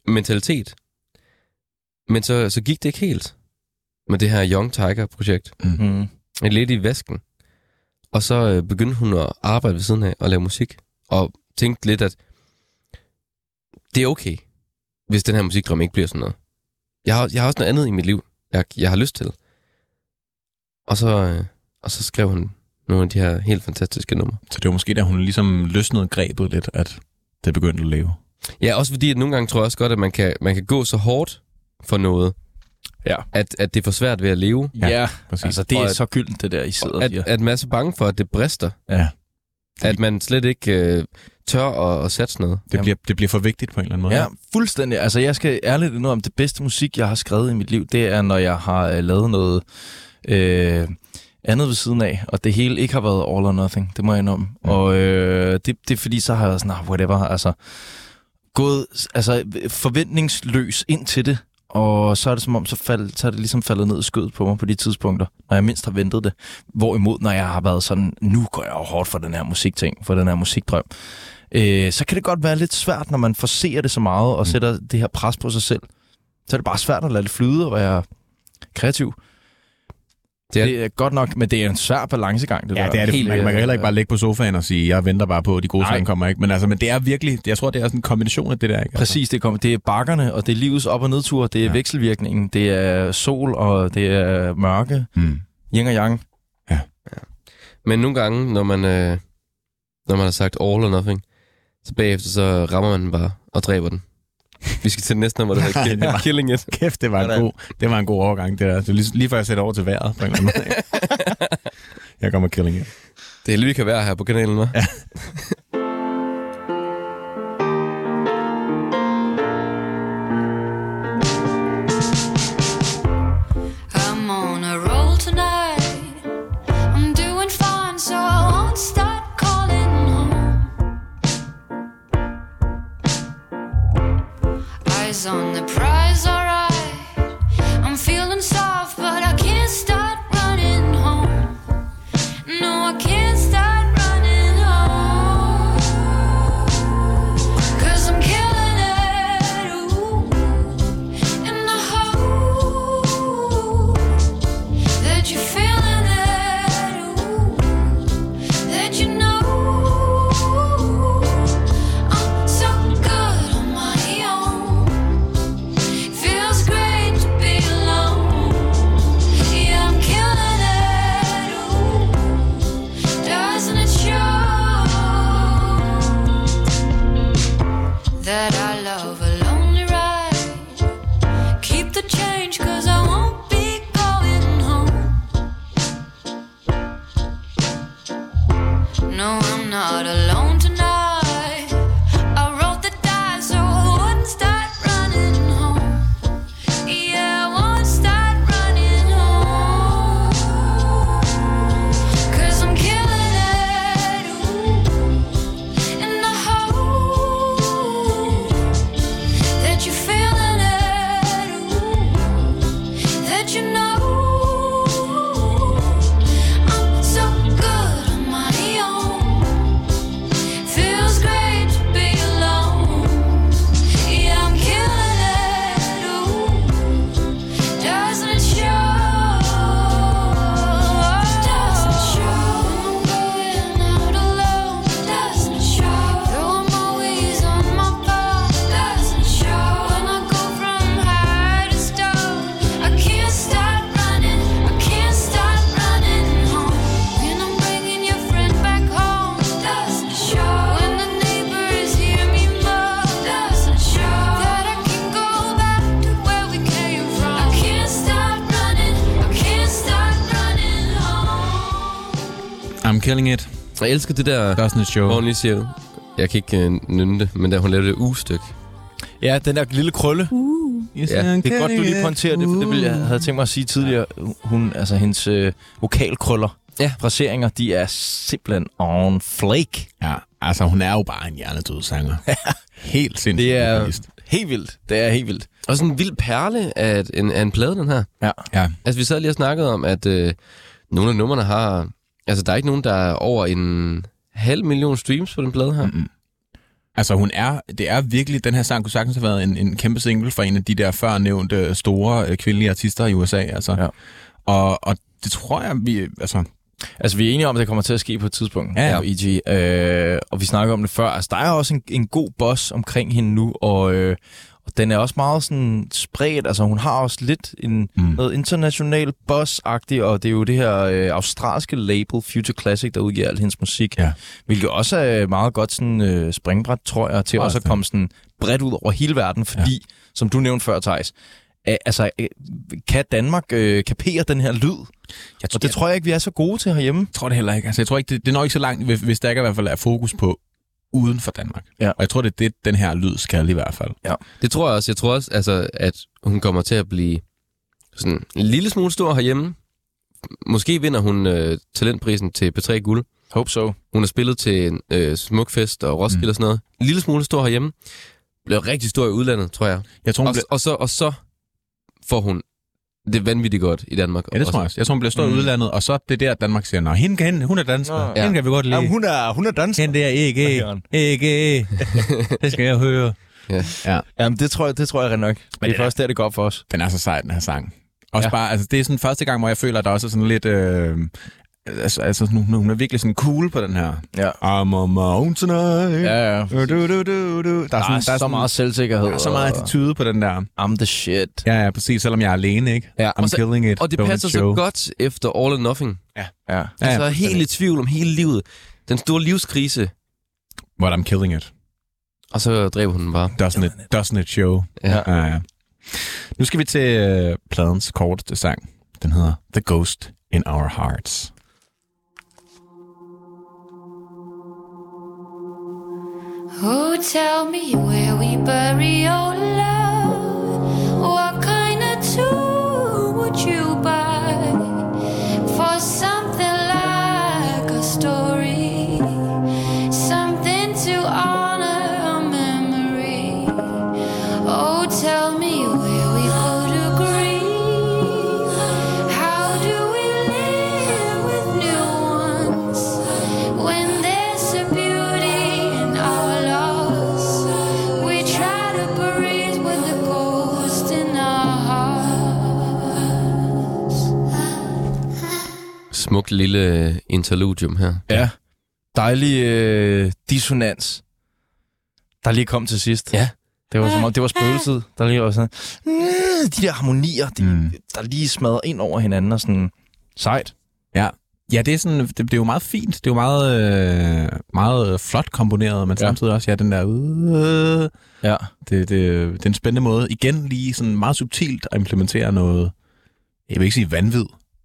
mentalitet. Men så, så gik det ikke helt med det her Young Tiger-projekt. Mm. En lidt i væsken. Og så øh, begyndte hun at arbejde ved siden af og lave musik. Og tænkte lidt, at det er okay, hvis den her musikdrøm ikke bliver sådan noget. Jeg har, jeg har også noget andet i mit liv, jeg, jeg har lyst til. Og så, øh, og så skrev hun nogle af de her helt fantastiske numre. Så det var måske, da hun ligesom løsnede grebet lidt, at det begyndte at leve. Ja, også fordi, at nogle gange tror jeg også godt, at man kan, man kan gå så hårdt for noget, Ja. at, at det er for svært ved at leve. Ja, ja Præcis. altså det er at- så gyldent, det der, I sidder og At, siger. at man er så bange for, at det brister. Ja. At man slet ikke øh, tør at, at satse noget. Det bliver, det bliver for vigtigt på en eller anden måde. Ja, fuldstændig. Altså, jeg skal ærligt indrømme, det bedste musik, jeg har skrevet i mit liv, det er, når jeg har øh, lavet noget, øh, andet ved siden af, og det hele ikke har været all or nothing, det må jeg indrømme. Mm. Og øh, det, det er fordi, så har jeg sådan, ah, whatever, altså gået altså, forventningsløs ind til det, og så er det som om, så, fald, så er det ligesom faldet ned i skødet på mig på de tidspunkter, når jeg mindst har ventet det. Hvorimod, når jeg har været sådan, nu går jeg jo hårdt for den her musikting, for den her musikdrøm, øh, så kan det godt være lidt svært, når man forser det så meget og sætter det her pres på sig selv. Så er det bare svært at lade det flyde og være kreativ. Det er- Det er godt nok, men det er en svær balancegang, det Ja, der. det er det. Helt, man, man kan øh, heller ikke bare ligge på sofaen og sige, jeg venter bare på, at de gode ting kommer. Ikke? Men, altså, men det er virkelig, jeg tror, det er sådan en kombination af det der. Ikke? Altså, Præcis, det, kommer, det er bakkerne, og det er livets op- og nedtur, det er Ja. ja. vekselvirkningen, det er sol, og det er mørke, Mm. yin og yang. Men nogle gange, når man, øh, når man har sagt all or nothing, så bagefter så rammer man den bare og dræber den. Vi skal til det næste nummer, der Nej, det hedder var- Killing It. Kæft, det var, en god, det var en god overgang, det der. Det lige, lige før jeg sætter over til vejret på en eller anden måde. jeg kommer killing it. Det er lige, vi kan være her på kanalen, hva'? Ja. Eyes on the prize, alright. I'm feeling soft, killing it. Jeg elsker det der, Doesn't it show? hvor hun lige siger, jeg kan ikke øh, nynne det, men da hun lavede det u-stykke. Ja, den der lille krølle. Yes, Ja, Det er godt, du lige pointerer det, for det ville jeg havde tænkt mig at sige tidligere. Hun, altså hendes øh, vokalkrøller, Ja. fraseringer, de er simpelthen on flake. Ja, altså hun er jo bare en hjernedød sanger. Helt sindssygt. Det er vokalist. helt vildt. Det er helt vildt. Og sådan en vild perle af, et- en, af en plade, den her. Ja. Ja. Altså, vi sad lige og snakkede om, at øh, nogle af numrene har... Altså, der er ikke nogen, der er over en halv million streams på den plade her. Mm-mm. Altså hun er, det er virkelig, den her sang kunne sagtens have været en, en kæmpe single for en af de der før nævnte store øh, kvindelige artister i USA. Altså. Ja. Og, og det tror jeg, vi, altså, Altså, vi er enige om, at det kommer til at ske på et tidspunkt. Ja, ja. på EG. Øh, og vi snakker om det før. Altså, der er også en, en god boss omkring hende nu, og, øh, og den er også meget sådan spredt. Altså, hun har også lidt en, Mm. noget international boss-agtigt, og det er jo det her øh, australske label, Future Classic, der udgiver al hendes musik. Ja. Hvilket også er meget godt sådan, øh, springbræt, tror jeg, til også at komme sådan bredt ud over hele verden, fordi, ja. som du nævnte før, Thijs, øh, altså, øh, kan Danmark øh, kapere den her lyd? jeg, Og det tror jeg ikke, vi er så gode til herhjemme. jeg tror det heller ikke. Altså, jeg tror ikke, det, det nok ikke så langt, hvis der ikke i hvert fald er fokus på uden for Danmark. Ja. Og jeg tror, det er det, den her lyd skal i hvert fald. Det tror jeg også. Jeg tror også, altså, at hun kommer til at blive sådan en lille smule stor herhjemme. måske vinder hun øh, talentprisen til P3 Guld. Hope so. Hun har spillet til en øh, Smukfest og Roskilde mm. og sådan noget. En lille smule stor herhjemme. Blev rigtig stor i udlandet, tror jeg. Jeg tror, hun Og, bliver, og, så, og så får hun det vanvittigt godt i Danmark. ja, det tror jeg også. Jeg tror, hun bliver stor i Mm. udlandet, og så det er der, Danmark siger, Nå, hende kan hun er dansker. Nå. Hende kan vi godt lide. Jamen, hun er, hun er dansker. Hende der, ikke, ikke, det skal jeg høre. Ja. ja. Jamen, det tror jeg, det tror jeg rent nok. Men det er er- først der, det går op for os. Den er så sej, den her sang. Også Ja. ja. bare, altså, det er sådan første gang, hvor jeg føler, at der også er sådan lidt... Øh, altså, altså sådan, hun, hun er virkelig sådan cool på den her. Ja. I'm own tonight. Ja, ja. Du, du, du, du. Der er, Der er, sådan, så meget selvsikkerhed. der er så meget attitude på den der. I'm the shit. Ja, ja, præcis. Selvom jeg er alene, ikke? Ja. I'm Og så- killing it. Og det Don't passer show. så godt efter All or Nothing. Ja. Ja, Altså ja, helt i tvivl om hele livet. Den store livskrise. But I'm killing it. Og så dræber hun den bare. Doesn't it, doesn't it show? Ja. Ja, ja. Nu skal vi til øh, pladens korteste sang. Den hedder The Ghost in Our Hearts. Oh, tell me where we bury your love. What kind of tomb would you Smukt lille øh, interludium her. Ja. Dejlig øh, dissonans, der lige kom til sidst. Ja. Det var som om, det var spøgelset, der lige var sådan... "Mm, De der harmonier, de, Mm. der lige smadrer ind over hinanden og sådan... Sejt. Ja. Ja, det er, sådan, det, det er jo meget fint. Det er jo meget, øh, meget flot komponeret, men Ja. samtidig også, ja, den der... Øh, Ja. det, det, det er en spændende måde. Igen lige sådan meget subtilt at implementere noget, jeg vil ikke sige vanvid,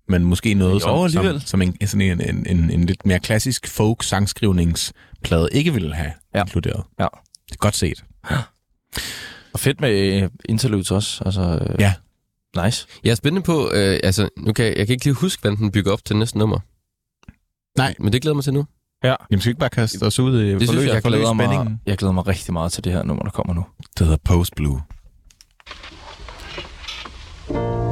men måske noget, Jo, som, som, alligevel. som en, sådan en, en, en, en lidt mere klassisk folk-sangskrivningsplade ikke ville have Ja. inkluderet. Ja. Det er godt set. Og fedt med øh, interludes også. Altså, øh, Ja. Nice. Jeg er spændende på, øh, altså, nu kan jeg, jeg kan ikke lige huske, hvordan den bygger op til næste nummer. Nej. Men det glæder mig til nu. Jamen, skal vi ikke bare kaste os ud i synes forløs, jeg, Jeg forløs glæder, mig, jeg glæder mig rigtig meget til det her nummer, der kommer nu. Det hedder Post Blue. Oh,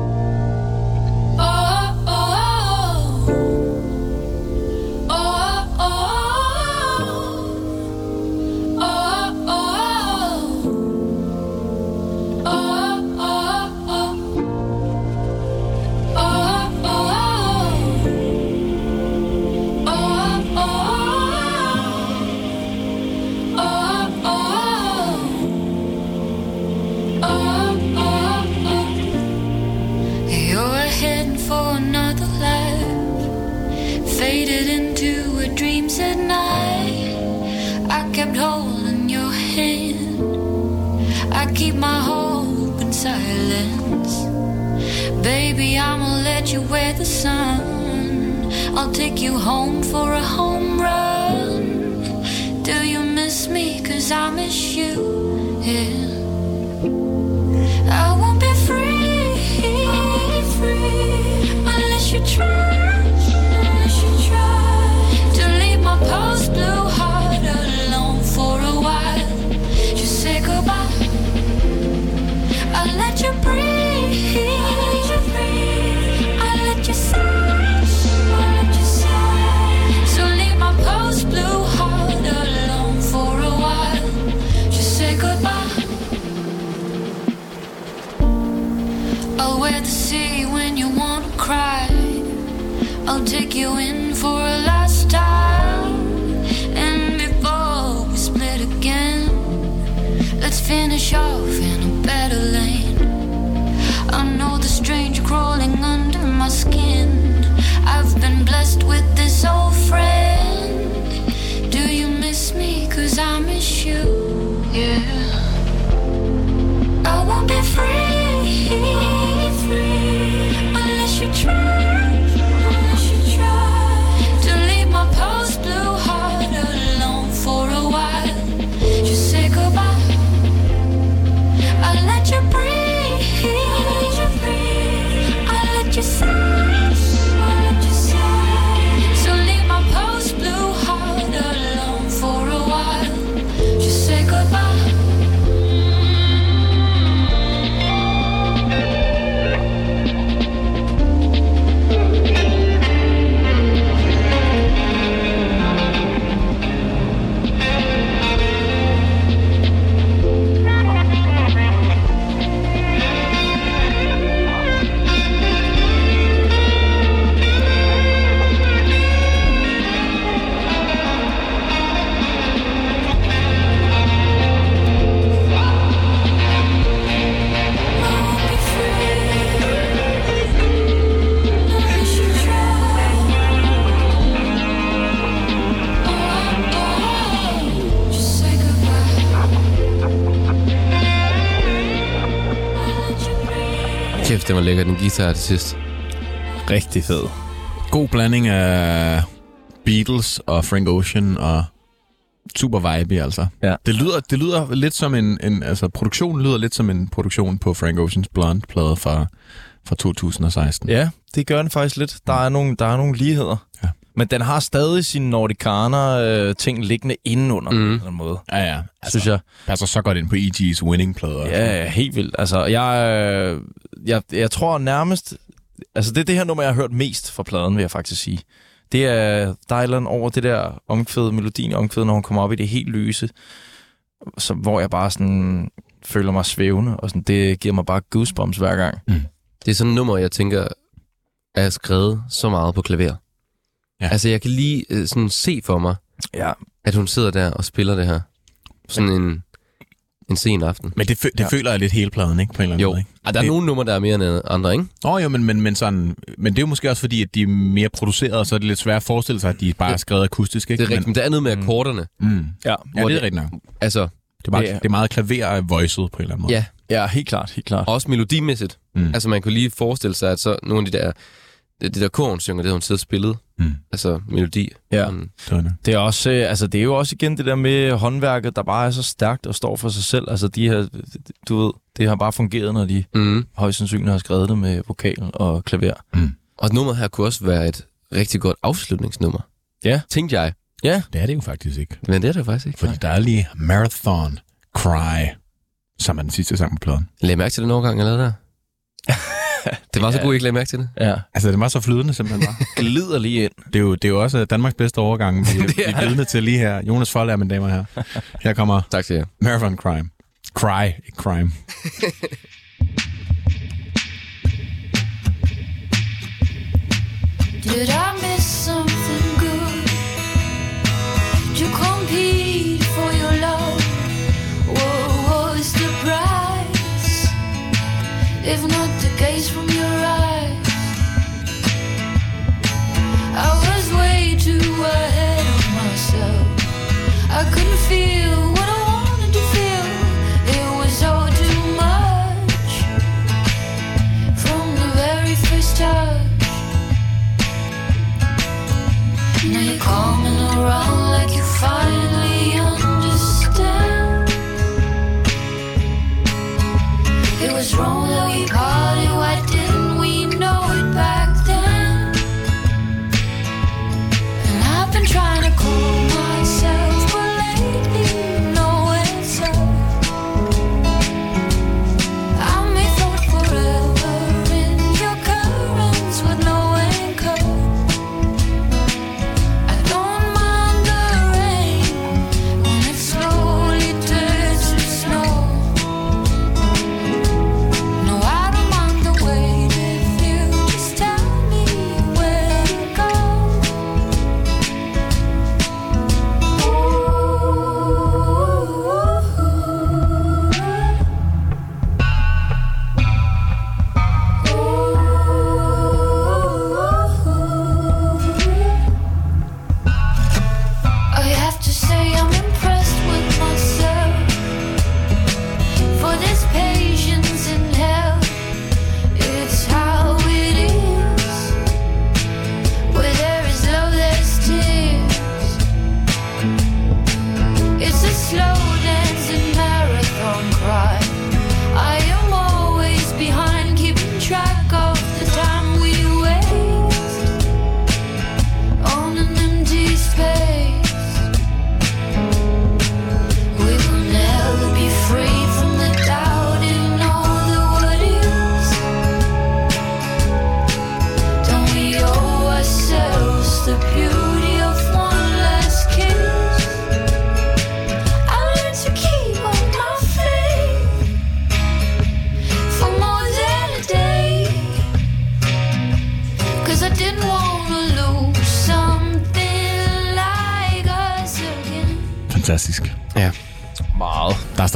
keep my hope in silence. Baby, I'ma let you wear the sun. I'll take you home for a home run. Do you miss me? Cause I miss you. Yeah. You in lækker, den guitar til sidst. Rigtig fed. God blanding af Beatles og Frank Ocean og super vibe, altså. Ja. Det lyder, det lyder lidt som en, en, altså produktionen lyder lidt som en produktion på Frank Oceans Blonde-plade fra, fra 2016. Ja, det gør den faktisk lidt. Der er nogle, der er nogle ligheder. Ja. Men den har stadig sine Nordicaner-ting liggende indenunder mm. på en eller anden måde. Ja, ja. Altså, synes jeg. Passer så godt ind på E.G.'s winning-plader. Ja, ja, helt vildt. Altså, jeg, øh, jeg, jeg tror nærmest... Altså, det er det her nummer, jeg har hørt mest fra pladen, vil jeg faktisk sige. Det er, andet over det der omkvæde, melodien i omkvædet, når hun kommer op i det helt lyse, så, hvor jeg bare sådan føler mig svævende, og sådan, det giver mig bare goosebumps hver gang. Det er sådan et nummer, jeg tænker, er skrevet så meget på klaver. Ja. Altså, jeg kan lige øh, sådan se for mig, Ja, at hun sidder der og spiller det her. Sådan en, en sen aften. Men det, fø- det Ja. ja. føler jeg lidt hele pladen, ikke? På en eller anden Jo, måde, ikke? og der er Det- nogle numre, der er mere end andre, ikke? Åh oh, jo, men, men, men, sådan, men det er jo måske også fordi, at de er mere produceret, så er det lidt svært at forestille sig, at de bare er skrevet akustisk, ikke? Det er rigtigt, men der er noget med akkorderne. Men, mm, ja, ja, det er rigtigt nok. Altså, Det er, meget, Det er- det er meget klaver-voicet på en eller anden måde. ja, ja, helt klart, helt klart. også melodimæssigt. Mm. Altså, man kunne lige forestille sig, at så nogle af de der, det, det der kor, hun synger, det har hun siddet og spillet. Mm. Altså, melodi. Ja. Mm. Det er, også, øh, altså, det er jo også igen det der med håndværket, der bare er så stærkt og står for sig selv. Altså, de her, du ved, det har bare fungeret, når de Mm. højst sandsynligt har skrevet det med vokal og klaver. Og nummeret her kunne også være et rigtig godt afslutningsnummer. Ja. Tænkte jeg. Ja, Det er det jo faktisk ikke. Men det er det faktisk ikke. Fordi der er lige Marathon Cry, som er den sidste sang på pladen. Lagde mærke til den overgang, jeg lavede der? det var så godt, I ikke lagde mærke til det. ja. Altså, det var så flydende simpelthen bare. Glider lige ind. det, er jo, det er jo også Danmarks bedste overgang, vi, vi er vidne til lige her. Jonas Fold er mine damer her. Her kommer Tak til jer. Marathon Crime. Cry, ikke crime. Did I miss something good to compete for your love? What was the price? If not gaze from your eyes, I was way too ahead of myself. I couldn't feel what I wanted to feel. It was all too much from the very first touch. Now you're coming around like you finally understand. It was wrong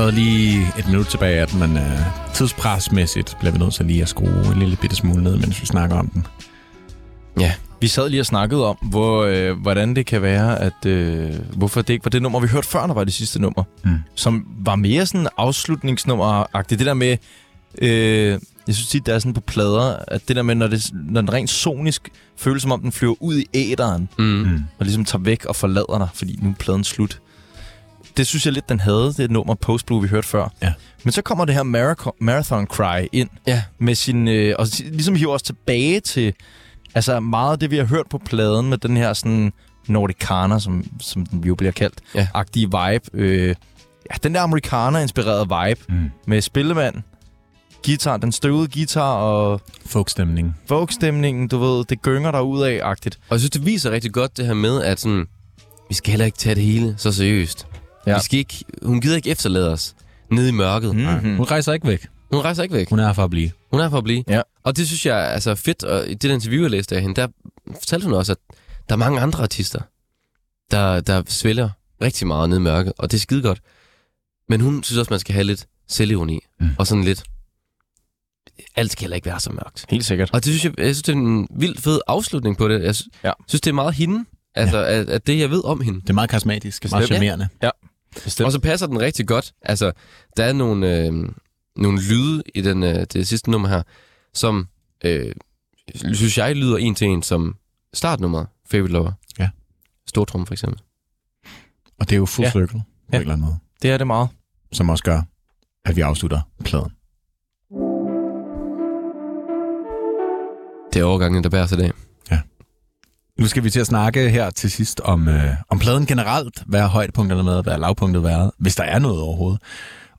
Der stadig lige et minut tilbage af den, men uh, tidspresmæssigt bliver vi nødt til lige at skrue en lille bitte smule ned, mens vi snakker om den. Ja. Vi sad lige og snakkede om, hvor, øh, hvordan det kan være, at øh, hvorfor det ikke var det nummer, vi hørte før, der var det sidste nummer. Mm. Som var mere sådan afslutningsnummer-agtigt. Det der med, øh, Jeg synes tit, det er sådan på plader, at det der med, når, det, når den rent sonisk føles som om, den flyver ud i æderen, Mm. Mm. og ligesom tager væk og forlader dig, fordi nu er pladen slut. Det synes jeg lidt, den havde, det nummer Post Blue, vi hørte før. Ja. Men så kommer det her Marathon, Marathon Cry ind, Ja. med sin, øh, og ligesom hiver os tilbage til altså meget af det, vi har hørt på pladen med den her sådan Nordicana, som, som den jo bliver kaldt, Ja. agtige vibe. Øh, ja, den der amerikaner-inspirerede vibe Mm. med spillemand, guitar, den støvede guitar og Folkstemning. folkstemningen, du ved, det gynger der ud af agtigt Og jeg synes, det viser rigtig godt det her med, at sådan, vi skal heller ikke tage det hele så seriøst. Ja. Ja. Vi skal ikke, hun gider ikke efterlade os nede i mørket. Mm. Mm-hmm. Hun rejser ikke væk. Hun rejser ikke væk. Hun er her for at blive. Hun er her for at blive. Ja. Og det synes jeg er altså, fedt. Og i det interview, jeg læste af hende, der fortalte hun også, at der er mange andre artister, der, der svælger rigtig meget nede i mørket. Og det er skide godt. Men hun synes også, man skal have lidt selvironi. Mm. Og sådan lidt... Alt skal heller ikke være så mørkt. Helt sikkert. Og det synes jeg, jeg synes, det er en vildt fed afslutning på det. Jeg sy- Ja. synes, det er meget hende. Altså, ja. at, at det, jeg ved om hende. Det er meget karismatisk. Meget Bestemt. charmerende. Bestemt. Og så passer den rigtig godt. Altså, der er nogle, øh, nogle lyde i den, øh, det sidste nummer her, som øh, synes jeg lyder en til en som startnummer, Favorite Lover. Ja. Stortrum for eksempel. Og det er jo full Ja. circle på Ja. en eller anden måde. det er det meget. Som også gør, at vi afslutter pladen. Det er overgangen, der bærer sig i dag. Nu skal vi til at snakke her til sidst om, øh, om pladen generelt. Hvad er højdepunkterne med? Hvad er lavpunktet været? Hvis der er noget overhovedet.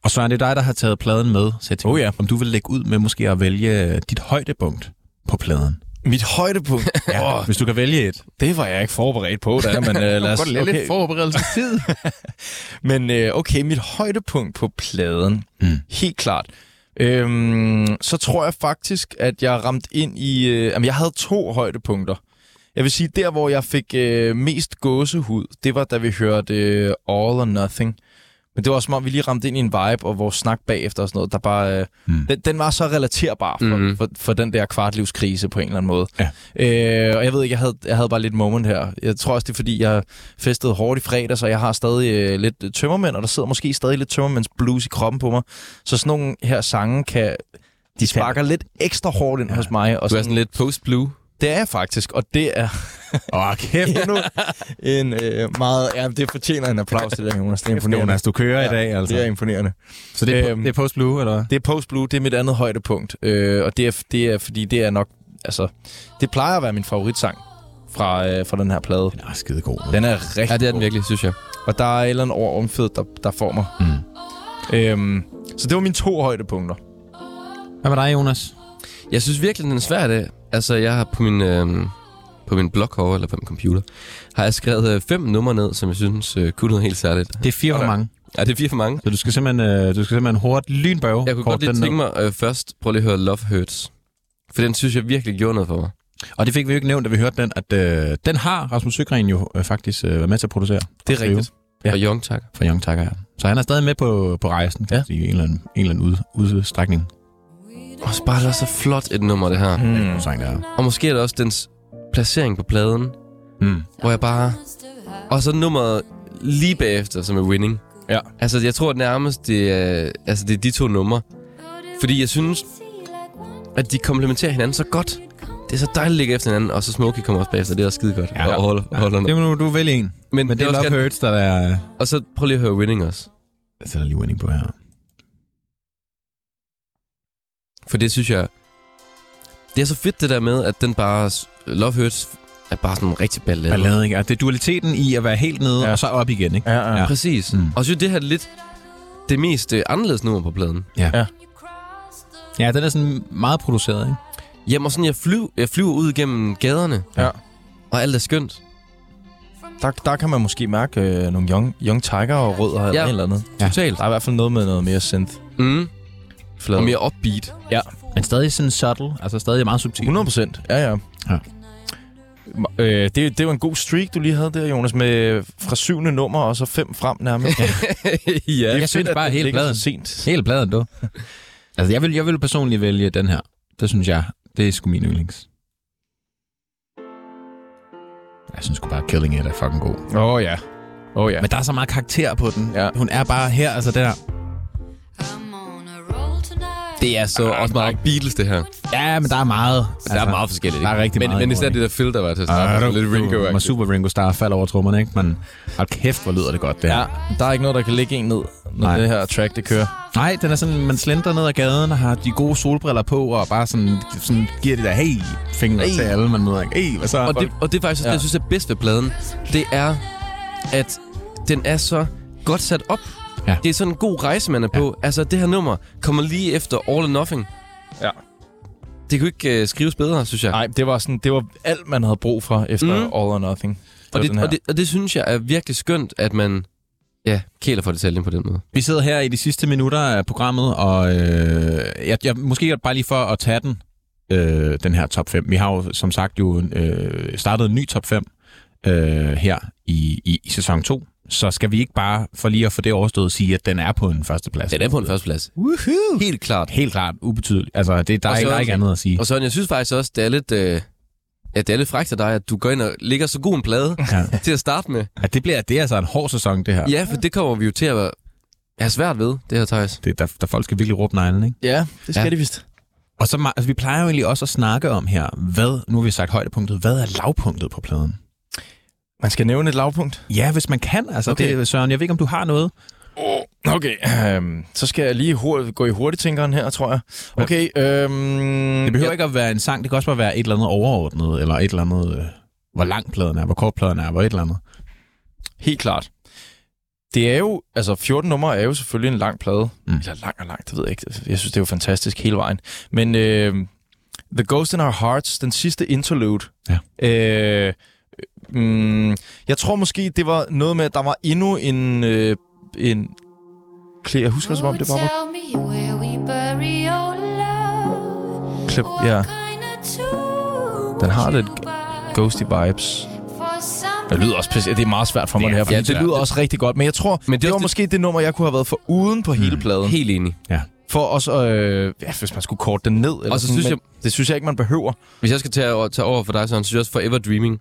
Og Søren, det er dig, der har taget pladen med. Så jeg Oh ja. Om du vil lægge ud med måske at vælge dit højdepunkt på pladen. Mit højdepunkt, Ja, Åh, hvis du kan vælge et. det var jeg ikke forberedt på, der, men uh, lad os, okay. forberedelsestid. Men øh, okay, mit højdepunkt på pladen, Mm. helt klart. Øhm, så tror jeg faktisk, at jeg ramt ind i... Øh, jamen, jeg havde to højdepunkter. Jeg vil sige, der hvor jeg fik øh, mest gåsehud, det var da vi hørte øh, All or Nothing. Men det var som om, vi lige ramte ind i en vibe, og vores snak bagefter og sådan noget, der bare... Øh, Mm. den, den var så relaterbar for, Mhm. for, for den der kvartlivskrise på en eller anden måde. Ja. Øh, og jeg ved ikke, jeg havde, jeg havde bare lidt moment her. Jeg tror også, det er fordi, jeg festede hårdt i fredag, så jeg har stadig øh, lidt tømmermænd, og der sidder måske stadig lidt tømmermænds blues i kroppen på mig. Så sådan nogle her sange kan... De sparker lidt ekstra hårdt ind Ja. ja. hos mig. Og Du er sådan, sådan lidt post-blue. Det er jeg faktisk, og det er Åh, oh, kæft. endnu en øh, meget... Ja, det fortjener en applaus til det, Jonas. Det er imponerende. Jonas, du kører i dag, altså. Det er imponerende. Så det er, Øhm, det er Post Blue, eller hvad? Det er Post Blue, det er mit andet højdepunkt. Øh, og det er, det er, fordi det er nok... Altså, det plejer at være min favoritsang fra, øh, fra den her plade. Den er skide god. Den er rigtig Ja, det er den virkelig, synes jeg. Og der er et eller andet over omfed, der, der får mig. Mm. Øhm, så det var mine to højdepunkter. Hvad med dig, Jonas? Jeg synes virkelig, den er svær det. Altså, jeg har på min, øh, på min blog herovre, eller på min computer, har jeg skrevet øh, fem numre ned, som jeg synes øh, kunne noget helt særligt. Det er fire for mange. Ja, det er fire for mange. Så du skal simpelthen, øh, du skal simpelthen hurtigt lynbøve. Jeg kunne godt lige tænke ned. mig øh, først, prøv lige at høre Love Hurts. For den synes jeg virkelig gjorde noget for mig. Og det fik vi jo ikke nævnt, da vi hørte den, at øh, den har Rasmus Søgren jo øh, faktisk øh, været med til at producere. Det er rigtigt. Ja. Og Young Tak. For Young Tiger, ja. Så han er stadig med på, på rejsen, Ja. ja. i en eller anden, en eller anden ud, udstrækning. Og så bare det er så flot et nummer, det her. Mm. Sang der. Og måske er det også dens placering på pladen, Mm. hvor jeg bare... Og så nummeret lige bagefter, som er Winning. Ja. Altså, jeg tror nærmest, det er, altså, det er de to numre. Fordi jeg synes, at de komplementerer hinanden så godt. Det er så dejligt at ligge efter hinanden, og så Smokey kommer også bagefter. Det er også skide godt. Ja. Og holder, holder Det må du, du vælge en. Men, Men det er også Love Hurts, der er... Og så prøv lige at høre Winning også. Jeg sætter lige winning på her. For det synes jeg... Det er så fedt det der med, at den bare... Love Hurts er bare sådan en rigtig ballade. Ballade, ikke? Altså, det er dualiteten i at være helt nede, Ja. ja. og så op igen, ikke? Ja, ja. Ja. ja. Præcis. Mm. Og jeg synes, det her er lidt det mest øh, anderledes nummer på pladen. Ja, den er sådan meget produceret, ikke? Jamen, og sådan, jeg, flyv, jeg flyver ud gennem gaderne, Ja. og alt er skønt. Der, der kan man måske mærke øh, nogle young, young Tiger og rødder eller Ja. ja. eller andet. Ja. Totalt. Der er i hvert fald noget med noget mere synth. Mm. Flad. Og mere upbeat. Men stadig sådan subtle, altså stadig meget subtil. 100 procent. Ja, ja. Ja. Øh, det, det var en god streak, du lige havde der, Jonas, med fra syvende nummer og så fem frem nærmest. ja. Jeg synes bare helt bladen. så sent. Hele pladen, du. altså, jeg vil, jeg vil personligt vælge den her. Det synes jeg, det er sgu min yndlings. Jeg synes sgu bare, Killing It er fucking god. Åh oh, ja. Åh oh, ja. Men der er så meget karakter på den. Ja. Hun er bare her, altså der. Det er så også meget Beatles, det her. Ja, men der er meget. Der er meget forskelligt. Der er rigtig men, meget. Men især det der filter var til at. Ah, med, lidt ringo Ringo. Super Ringo Starr falder over trommerne, ikke? Men hold kæft, hvor lyder det godt, det her. Ja, der er ikke noget, der kan ligge en ned, når Nej. det her track, det kører. Nej, den er sådan, man slender ned ad gaden og har de gode solbriller på, og bare sådan, sådan giver de der hey fingre Hey. til alle, man møder. Hey, hvad så? Og det, og det er faktisk Ja. det, jeg synes er bedst ved pladen. Det er, at den er så godt sat op. Ja. Det er sådan en god rejse, man er på. Altså, det her nummer kommer lige efter All or Nothing. Ja. Det kunne ikke uh, skrives bedre, synes jeg. Nej, det var, sådan, det var alt, man havde brug for efter Mm. All or Nothing. og, var den det, og, det, og det synes jeg er virkelig skønt, at man ja, kæler for detaljen på den måde. Vi sidder her i de sidste minutter af programmet, og øh, jeg, jeg, måske bare lige for at tage den, øh, den her top 5. Vi har jo som sagt jo øh, startet en ny top 5 øh, her i, i, i sæson 2. Så skal vi ikke bare, for lige at få det overstået, sige, at den er på en første plads. Den er på en første plads. Woohoo! Helt klart. Helt klart ubetydeligt. Altså, det, der, er, ikke- der er ikke andet at sige. Og så jeg synes faktisk også, det er lidt... Øh, Ja, det er lidt frækt af dig, at du går ind og lægger så god en plade Ja. til at starte med. Ja, det, bliver, det er altså en hård sæson, det her. Ja, for det kommer vi jo til at være- svært ved, det her, Thijs. Det, der, der folk skal virkelig råbe neglen, ikke? Ja, det skal Ja. de vist. Og så, altså, vi plejer jo egentlig også at snakke om her, hvad, nu har vi sagt højdepunktet, hvad er lavpunktet på pladen? Man skal nævne et lavpunkt. Ja, hvis man kan. Altså, Okay. det, Søren, jeg ved ikke, om du har noget. Okay, øhm, så skal jeg lige hurtigt, gå i hurtigtænkeren her, tror jeg. Okay, øhm, Det behøver jeg, ikke at være en sang, det kan også bare være et eller andet overordnet, eller et eller andet, øh, hvor lang pladen er, hvor kort pladen er, hvor et eller andet. Helt klart. Det er jo, altså 14 numre er jo selvfølgelig en lang plade. Mm. Eller lang og lang, det ved jeg ikke. Jeg synes, det er jo fantastisk hele vejen. Men øh, The Ghost in Our Hearts, den sidste interlude. Ja. Øh, mm, jeg tror måske, det var noget med, at der var endnu en... Øh, en klip. Jeg husker det, som om det bare var klip. Ja, den har lidt ghosty vibes. Det lyder også pisse. Det er meget svært for mig, Det er her, virkelig det lyder også rigtig godt. Men jeg tror, Men det det, var det- måske det nummer, jeg kunne have været for uden på hele pladen. Helt enig. For også, øh, ja, hvis man skulle korte den ned. Eller Og så sådan, synes men Det synes jeg ikke, man behøver. Hvis jeg skal tage, over- tage over for dig, så synes jeg også Forever Dreaming.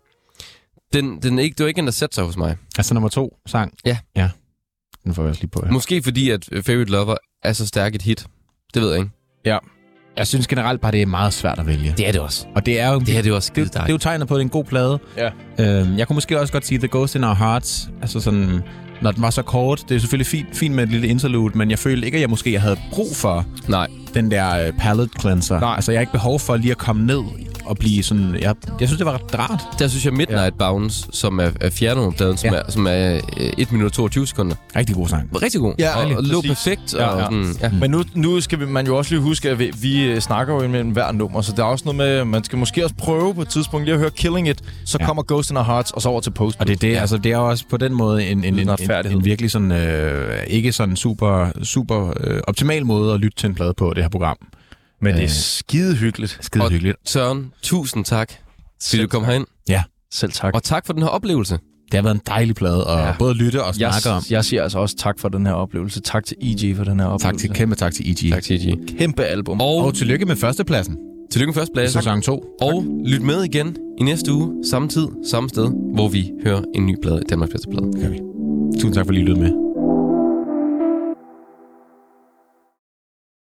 Den, den er ikke, det var ikke en, der satte sig hos mig. Altså nummer to sang. Ja. Ja. Den får vi også lige på. Ja. Måske fordi, at Favorite Lover er så stærk et hit. Det ved jeg ikke. Jeg synes generelt bare, det er meget svært at vælge. Det er det også. Og det er jo, Det er det også skide det, det er jo tegnet på, at det er en god plade. Ja. Øhm, jeg kunne måske også godt sige The Ghost in Our Hearts. Altså sådan, når den var så kort. Det er selvfølgelig fint, fint med et lille interlude, men jeg følte ikke, at jeg måske havde brug for Nej. Den der uh, palette cleanser. Nej. Altså, jeg har ikke behov for lige at komme ned og blive sådan... Jeg, jeg synes, det var ret rart. Der synes jeg Midnight ja. Bounce, som er, er fjernumpladen, som, Ja. er, som er øh, 1 minut og 22 sekunder. Rigtig god sang. Rigtig god. Ja, og, og lå perfekt. Ja, og ja. Sådan, ja. Men nu, nu skal vi, man jo også lige huske, at vi, vi øh, snakker jo imellem hver nummer, så der er også noget med, man skal måske også prøve på et tidspunkt lige at høre Killing It, så Ja. kommer Ghost in Our Hearts, og så over til Post. Og det er det, ja. altså det er også på den måde en, en, en, en, en virkelig sådan, øh, ikke sådan super, super øh, optimal måde at lytte til en plade på, det her program. Men det Øh. er skide hyggeligt. Skide Og- hyggeligt. Søren, tusind tak, fordi du kom herind. Selv tak. Og tak for den her oplevelse. Det har været en dejlig plade at ja. Ja. både lytte og jeg, snakke om. jeg siger altså også tak for den her oplevelse. Tak til EG for den her Tak oplevelse. til, kæmpe tak til EG. Tak til EG. Kæmpe album. Og, Og tillykke med førstepladsen tillykke med første i plads. sæson 2. Og lyt med igen i næste uge, samme tid, samme sted, hvor vi hører en ny plade, Danmarks bedste plade. Tusind tak for lige at lytte med.